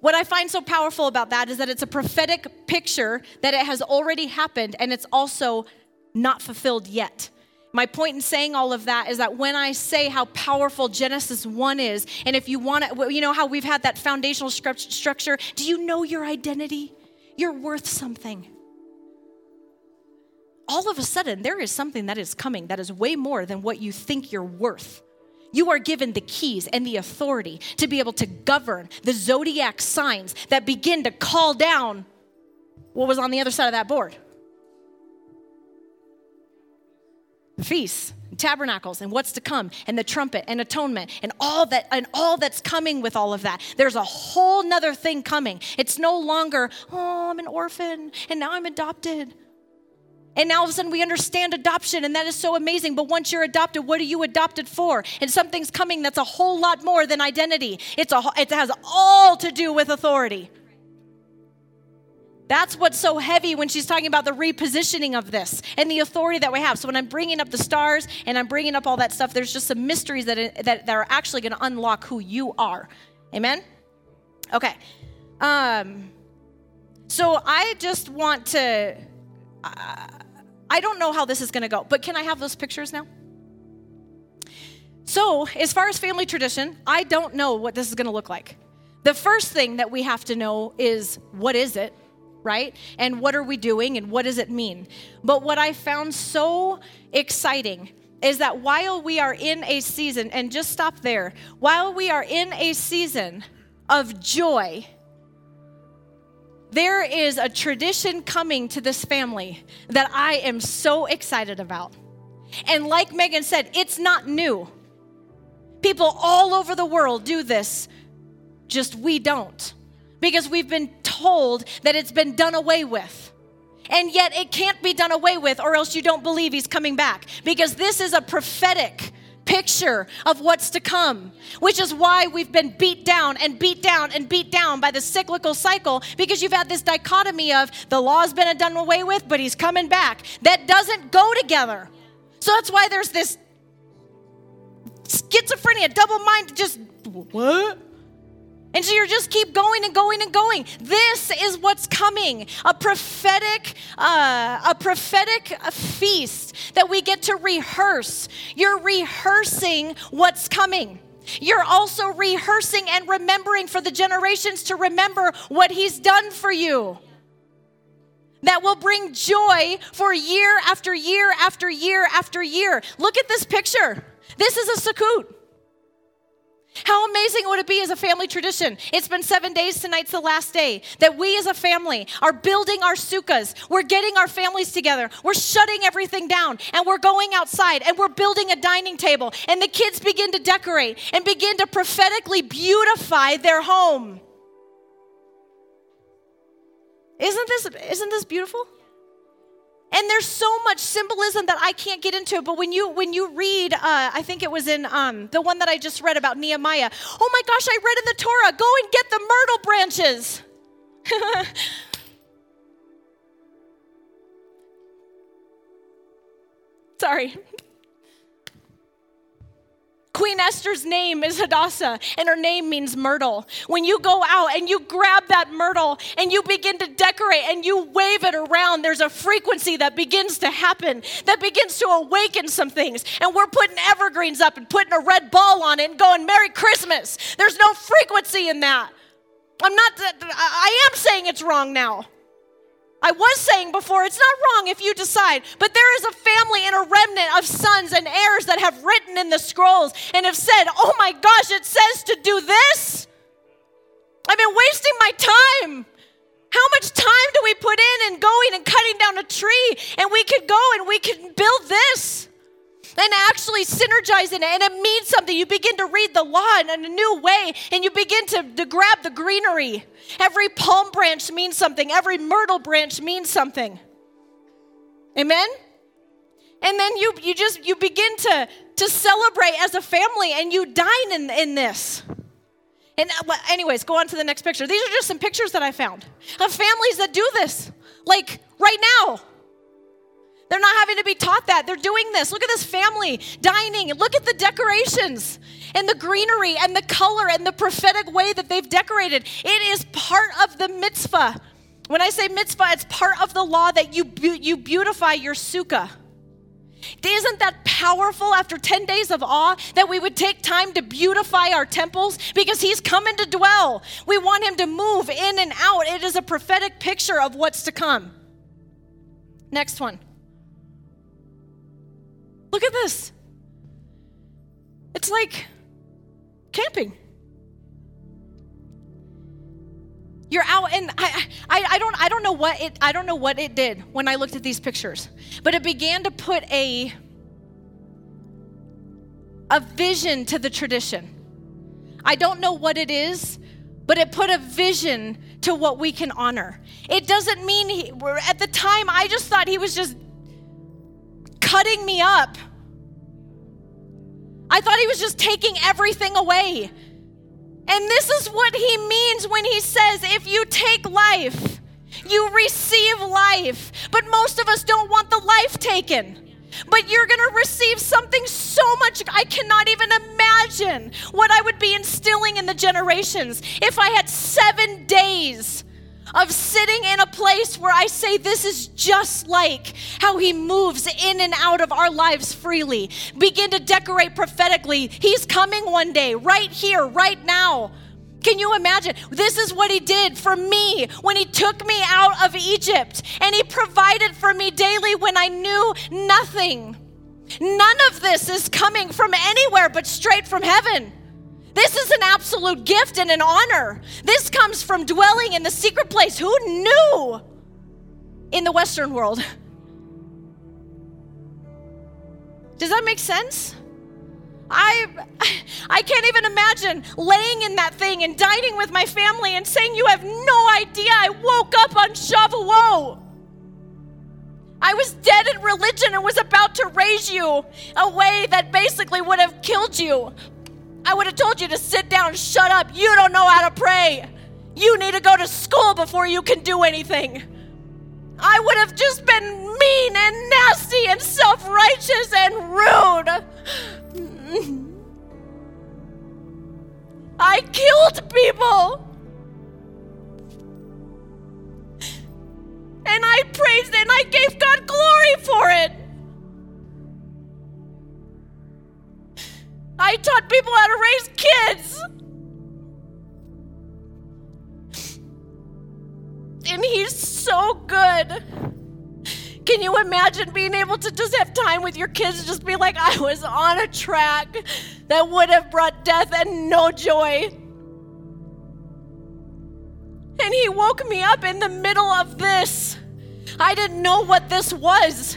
What I find so powerful about that is that it's a prophetic picture that it has already happened and it's also not fulfilled yet. My point in saying all of that is that when I say how powerful Genesis 1 is, and if you want to, you know how we've had that foundational structure, do you know your identity? You're worth something. All of a sudden, there is something that is coming that is way more than what you think you're worth. You are given the keys and the authority to be able to govern the zodiac signs that begin to call down what was on the other side of that board. Feasts, and tabernacles, and what's to come, and the trumpet and atonement, and all that, and all that's coming with all of that. There's a whole nother thing coming. It's no longer, oh, I'm an orphan, and now I'm adopted. And now all of a sudden we understand adoption, and that is so amazing. But once you're adopted, what are you adopted for? And something's coming that's a whole lot more than identity. It's a, it has all to do with authority. That's what's so heavy when she's talking about the repositioning of this and the authority that we have. So when I'm bringing up the stars and I'm bringing up all that stuff, there's just some mysteries that, that, that are actually going to unlock who you are. Amen? Okay. Um, so I just want to. Uh, I don't know how this is going to go, but can I have those pictures now? So, as far as family tradition, I don't know what this is going to look like. The first thing that we have to know is what is it? Right? And what are we doing and what does it mean? But what I found so exciting is that while we are in a season, and just stop there, while we are in a season of joy, there is a tradition coming to this family that I am so excited about. And like Megan said, it's not new. People all over the world do this, just we don't because we've been told that it's been done away with. And yet it can't be done away with, or else you don't believe he's coming back. Because this is a prophetic picture of what's to come, which is why we've been beat down and beat down and beat down by the cyclical cycle because you've had this dichotomy of the law's been done away with, but he's coming back. That doesn't go together. So that's why there's this schizophrenia, double mind, just what? And so you just keep going and going and going. This is what's coming a prophetic, uh, a prophetic feast that we get to rehearse. You're rehearsing what's coming. You're also rehearsing and remembering for the generations to remember what He's done for you. That will bring joy for year after year after year after year. Look at this picture. This is a Sukkot. How amazing would it be as a family tradition? It's been seven days, tonight's the last day, that we as a family are building our sukkahs. We're getting our families together. We're shutting everything down and we're going outside and we're building a dining table. And the kids begin to decorate and begin to prophetically beautify their home. Isn't this, isn't this beautiful? And there's so much symbolism that I can't get into. But when you when you read, uh, I think it was in um, the one that I just read about Nehemiah. Oh my gosh, I read in the Torah. Go and get the myrtle branches. Sorry. Queen Esther's name is Hadassah, and her name means myrtle. When you go out and you grab that myrtle and you begin to decorate and you wave it around, there's a frequency that begins to happen, that begins to awaken some things. And we're putting evergreens up and putting a red ball on it and going, Merry Christmas. There's no frequency in that. I'm not, I am saying it's wrong now. I was saying before, it's not wrong if you decide, but there is a family and a remnant of sons and heirs that have written in the scrolls and have said, Oh my gosh, it says to do this. I've been wasting my time. How much time do we put in and going and cutting down a tree? And we could go and we could build this and actually synergize in it and it means something. You begin to read the law in a new way and you begin to, to grab the greenery. Every palm branch means something, every myrtle branch means something. Amen? And then you, you just you begin to, to celebrate as a family and you dine in, in this. And uh, anyways, go on to the next picture. These are just some pictures that I found of families that do this, like right now. They're not having to be taught that. They're doing this. Look at this family dining. Look at the decorations and the greenery and the color and the prophetic way that they've decorated. It is part of the mitzvah. When I say mitzvah, it's part of the law that you, you beautify your sukkah. Isn't that powerful after 10 days of awe that we would take time to beautify our temples because he's coming to dwell? We want him to move in and out. It is a prophetic picture of what's to come. Next one. Look at this. It's like camping. You're out, and I, I, I, don't, I don't know what it, I don't know what it did when I looked at these pictures, but it began to put a, a vision to the tradition. I don't know what it is, but it put a vision to what we can honor. It doesn't mean he, at the time I just thought he was just cutting me up. I thought he was just taking everything away. And this is what he means when he says, if you take life, you receive life. But most of us don't want the life taken. But you're going to receive something so much, I cannot even imagine what I would be instilling in the generations if I had seven days of sitting in a place where I say, This is just like how He moves in and out of our lives freely. Begin to decorate prophetically. He's coming one day, right here, right now. Can you imagine? This is what he did for me when he took me out of Egypt and he provided for me daily when I knew nothing. None of this is coming from anywhere but straight from heaven. This is an absolute gift and an honor. This comes from dwelling in the secret place. Who knew in the Western world? Does that make sense? I I can't even imagine laying in that thing and dining with my family and saying you have no idea I woke up on Shavuot. I was dead in religion and was about to raise you a way that basically would have killed you. I would have told you to sit down, shut up. You don't know how to pray. You need to go to school before you can do anything. I would have just been mean and nasty and self righteous and rude. I killed people. And I praised and I gave God glory for it. I taught people how to raise kids. And He's so good. Can you imagine being able to just have time with your kids, just be like, I was on a track that would have brought death and no joy? And He woke me up in the middle of this. I didn't know what this was.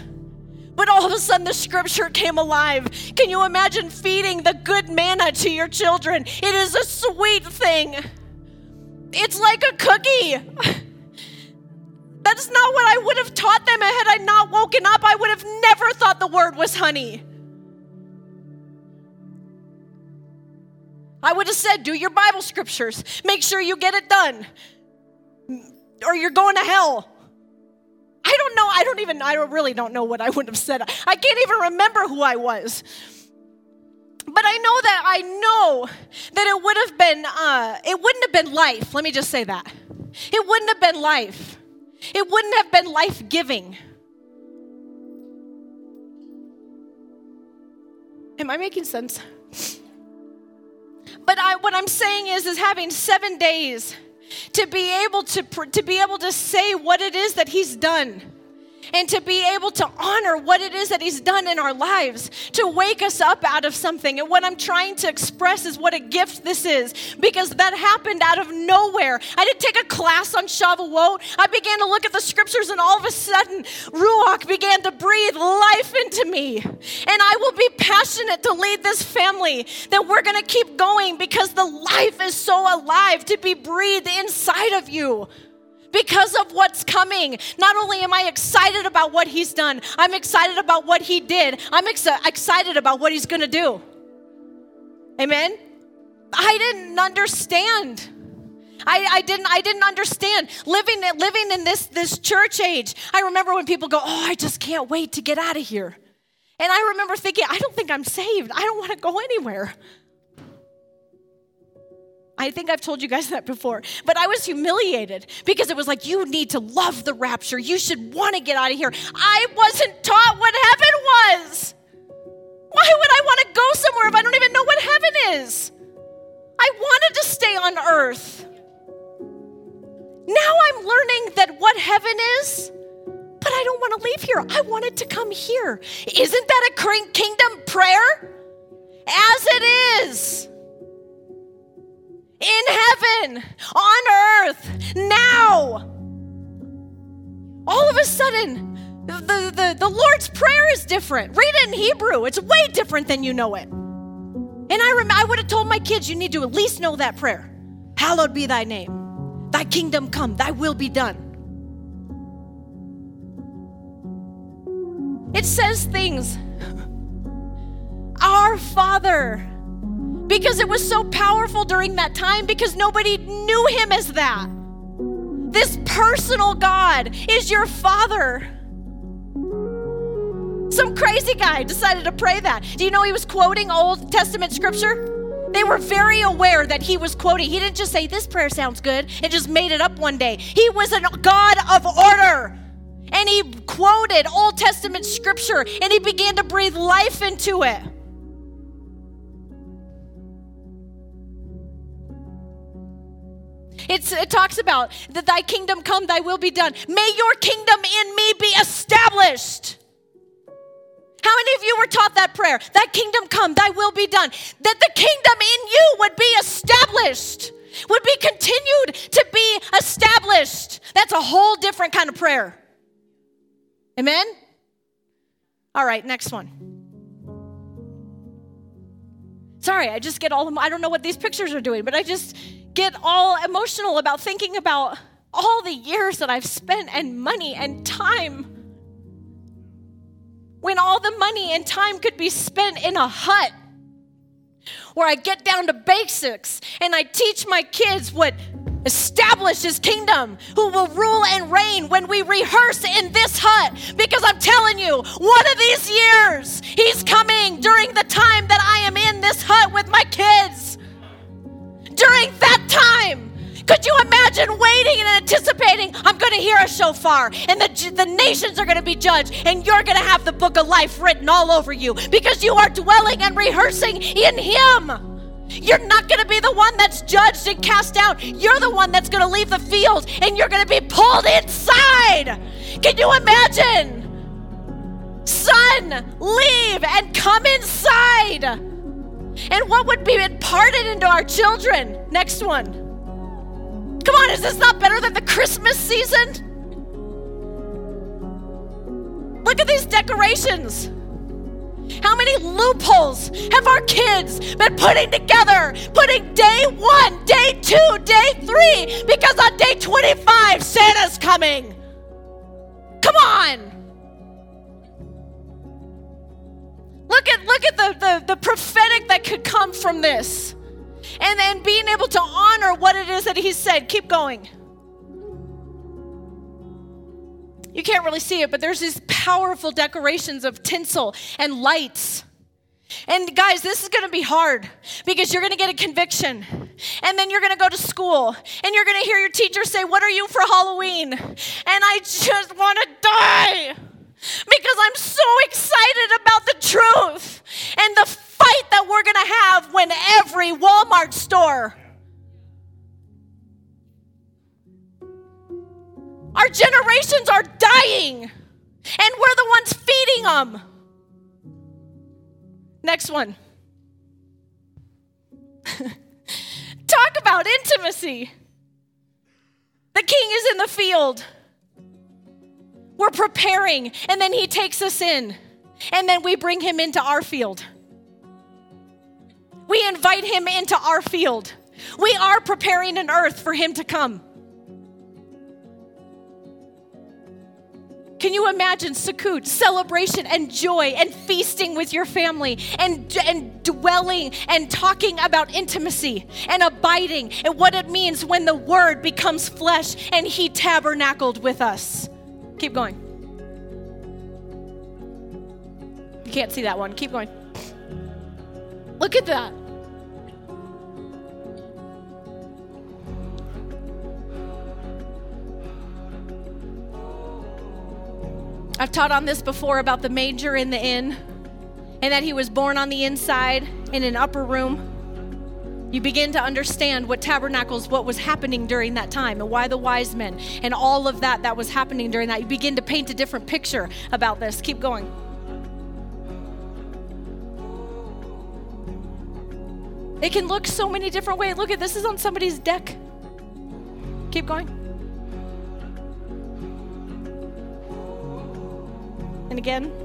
But all of a sudden, the scripture came alive. Can you imagine feeding the good manna to your children? It is a sweet thing. It's like a cookie. That's not what I would have taught them had I not woken up. I would have never thought the word was honey. I would have said, do your Bible scriptures. Make sure you get it done, or you're going to hell. I don't know. I don't even, I really don't know what I would have said. I can't even remember who I was. But I know that I know that it would have been, uh, it wouldn't have been life. Let me just say that. It wouldn't have been life. It wouldn't have been life giving. Am I making sense? But I, what I'm saying is, is having seven days to be able to, to be able to say what it is that he's done and to be able to honor what it is that He's done in our lives, to wake us up out of something. And what I'm trying to express is what a gift this is, because that happened out of nowhere. I didn't take a class on Shavuot. I began to look at the scriptures, and all of a sudden, Ruach began to breathe life into me. And I will be passionate to lead this family, that we're going to keep going because the life is so alive to be breathed inside of you because of what's coming. Not only am I excited about what he's done, I'm excited about what he did. I'm ex- excited about what he's going to do. Amen. I didn't understand. I, I, didn't I didn't understand living living in this this church age. I remember when people go, "Oh, I just can't wait to get out of here." And I remember thinking, "I don't think I'm saved. I don't want to go anywhere." I think I've told you guys that before, but I was humiliated because it was like, you need to love the rapture. You should want to get out of here. I wasn't taught what heaven was. Why would I want to go somewhere if I don't even know what heaven is? I wanted to stay on earth. Now I'm learning that what heaven is, but I don't want to leave here. I wanted to come here. Isn't that a kingdom prayer? as it is in heaven, on earth, now. All of a sudden, the, the, the Lord's Prayer is different. Read it in Hebrew, it's way different than you know it. And I, rem- I would have told my kids, you need to at least know that prayer. Hallowed be thy name, thy kingdom come, thy will be done. It says things. Our Father. Because it was so powerful during that time because nobody knew him as that. This personal God is your Father. Some crazy guy decided to pray that. Do you know he was quoting Old Testament scripture? They were very aware that he was quoting. He didn't just say, This prayer sounds good, and just made it up one day. He was a God of order. And he quoted Old Testament scripture and he began to breathe life into it. It's, it talks about that thy kingdom come, thy will be done. May your kingdom in me be established. How many of you were taught that prayer? Thy kingdom come, thy will be done. That the kingdom in you would be established, would be continued to be established. That's a whole different kind of prayer. Amen? All right, next one. Sorry, I just get all, them. I don't know what these pictures are doing, but I just get all emotional about thinking about all the years that I've spent and money and time when all the money and time could be spent in a hut where I get down to basics and I teach my kids what established his kingdom, who will rule and reign when we rehearse in this hut. Because I'm telling you, one of these years, he's coming during the time that I am in this hut with my kids. During that time, could you imagine waiting and anticipating? I'm going to hear a shofar, and the, the nations are going to be judged, and you're going to have the book of life written all over you because you are dwelling and rehearsing in Him. You're not going to be the one that's judged and cast out. You're the one that's going to leave the field and you're going to be pulled inside. Can you imagine? Son, leave and come inside. And what would be imparted into our children? Next one. Come on, is this not better than the Christmas season? Look at these decorations. How many loopholes have our kids been putting together? Putting day one, day two, day three, because on day 25, Santa's coming. Come on. Look at look at the, the, the prophetic that could come from this. And then being able to honor what it is that he said. Keep going. You can't really see it, but there's these powerful decorations of tinsel and lights. And guys, this is going to be hard because you're going to get a conviction. And then you're going to go to school and you're going to hear your teacher say, What are you for Halloween? And I just want to die because I'm so excited about the truth and the fight that we're going to have when every Walmart store Our generations are dying, and we're the ones feeding them. Next one. Talk about intimacy. The king is in the field. We're preparing, and then he takes us in, and then we bring him into our field. We invite him into our field. We are preparing an earth for him to come. Can you imagine Sukkot, celebration and joy and feasting with your family and, and dwelling and talking about intimacy and abiding and what it means when the word becomes flesh and he tabernacled with us? Keep going. You can't see that one. Keep going. Look at that. I've taught on this before about the major in the inn and that he was born on the inside in an upper room. You begin to understand what tabernacles, what was happening during that time, and why the wise men, and all of that that was happening during that. You begin to paint a different picture about this. Keep going. It can look so many different ways. Look at this is on somebody's deck. Keep going. And again.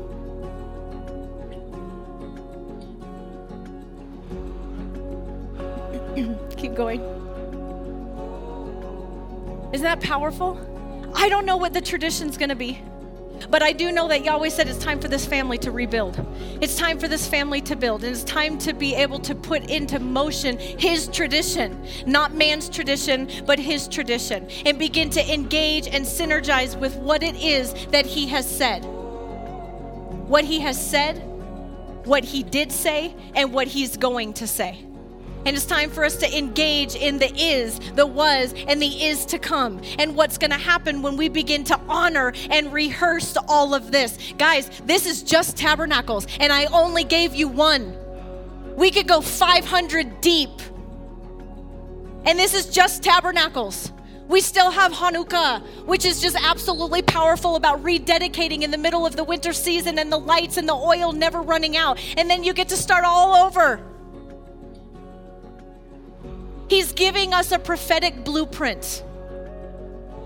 Keep going. Isn't that powerful? I don't know what the tradition's going to be. But I do know that Yahweh said it's time for this family to rebuild. It's time for this family to build. And it's time to be able to put into motion His tradition, not man's tradition, but His tradition, and begin to engage and synergize with what it is that He has said. What He has said, what He did say, and what He's going to say. And it's time for us to engage in the is, the was, and the is to come. And what's going to happen when we begin to honor and rehearse all of this. Guys, this is just tabernacles, and I only gave you one. We could go 500 deep. And this is just tabernacles. We still have Hanukkah, which is just absolutely powerful about rededicating in the middle of the winter season and the lights and the oil never running out. And then you get to start all over. He's giving us a prophetic blueprint.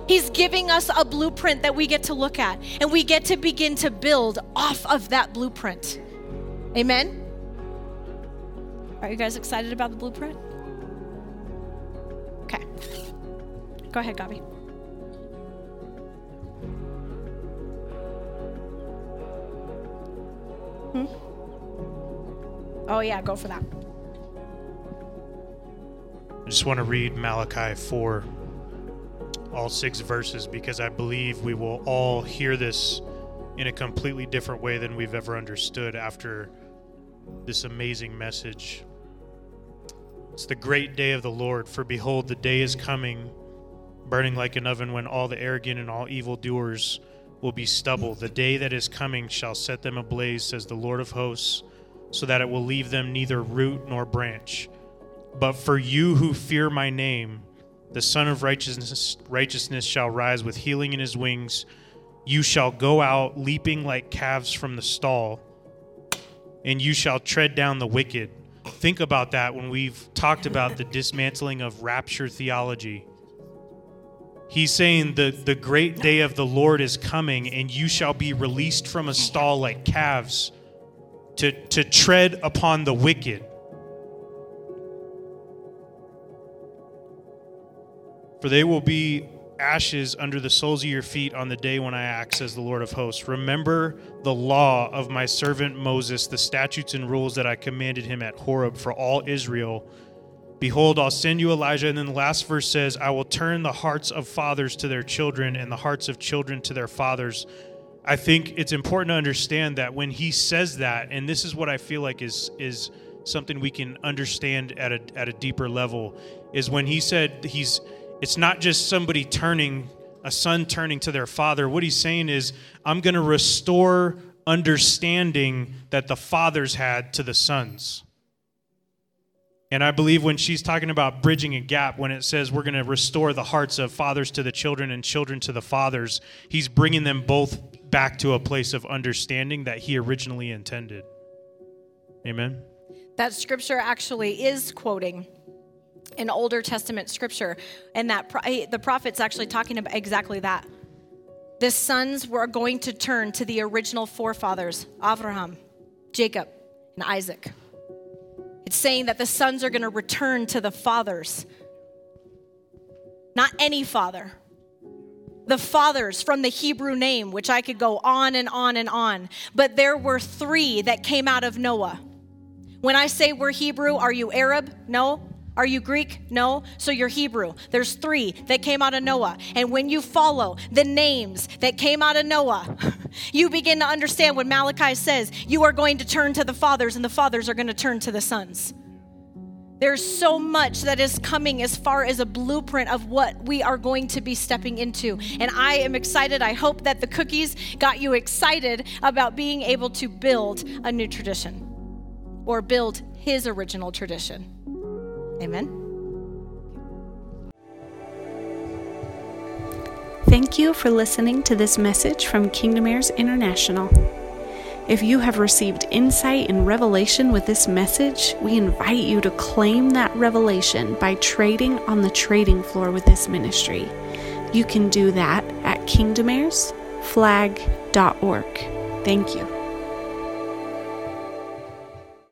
He's giving us a blueprint that we get to look at, and we get to begin to build off of that blueprint. Amen? Are you guys excited about the blueprint? Okay. Go ahead, Gabi. Hmm? Oh, yeah, go for that. I just want to read Malachi 4, all six verses, because I believe we will all hear this in a completely different way than we've ever understood after this amazing message. It's the great day of the Lord, for behold, the day is coming, burning like an oven, when all the arrogant and all evil doers will be stubble. The day that is coming shall set them ablaze, says the Lord of hosts, so that it will leave them neither root nor branch. But for you who fear my name, the Son of righteousness, righteousness shall rise with healing in his wings. You shall go out leaping like calves from the stall, and you shall tread down the wicked. Think about that when we've talked about the dismantling of rapture theology. He's saying the, the great day of the Lord is coming, and you shall be released from a stall like calves to, to tread upon the wicked. For they will be ashes under the soles of your feet on the day when I act, says the Lord of hosts. Remember the law of my servant Moses, the statutes and rules that I commanded him at Horeb for all Israel. Behold, I'll send you Elijah. And then the last verse says, I will turn the hearts of fathers to their children and the hearts of children to their fathers. I think it's important to understand that when he says that, and this is what I feel like is is something we can understand at a at a deeper level, is when he said he's it's not just somebody turning, a son turning to their father. What he's saying is, I'm going to restore understanding that the fathers had to the sons. And I believe when she's talking about bridging a gap, when it says we're going to restore the hearts of fathers to the children and children to the fathers, he's bringing them both back to a place of understanding that he originally intended. Amen. That scripture actually is quoting in Older Testament scripture, and that pro- eh, the prophet's actually talking about exactly that. The sons were going to turn to the original forefathers, Abraham, Jacob, and Isaac. It's saying that the sons are going to return to the fathers, not any father. The fathers from the Hebrew name, which I could go on and on and on. But there were three that came out of Noah. When I say we're Hebrew, are you Arab? No. Are you Greek? No. So you're Hebrew. There's three that came out of Noah. And when you follow the names that came out of Noah, you begin to understand what Malachi says. You are going to turn to the fathers, and the fathers are going to turn to the sons. There's so much that is coming as far as a blueprint of what we are going to be stepping into. And I am excited. I hope that the cookies got you excited about being able to build a new tradition or build his original tradition. Amen. Thank you for listening to this message from Kingdom Heirs International. If you have received insight and revelation with this message, we invite you to claim that revelation by trading on the trading floor with this ministry. You can do that at kingdomairsflag.org. Thank you.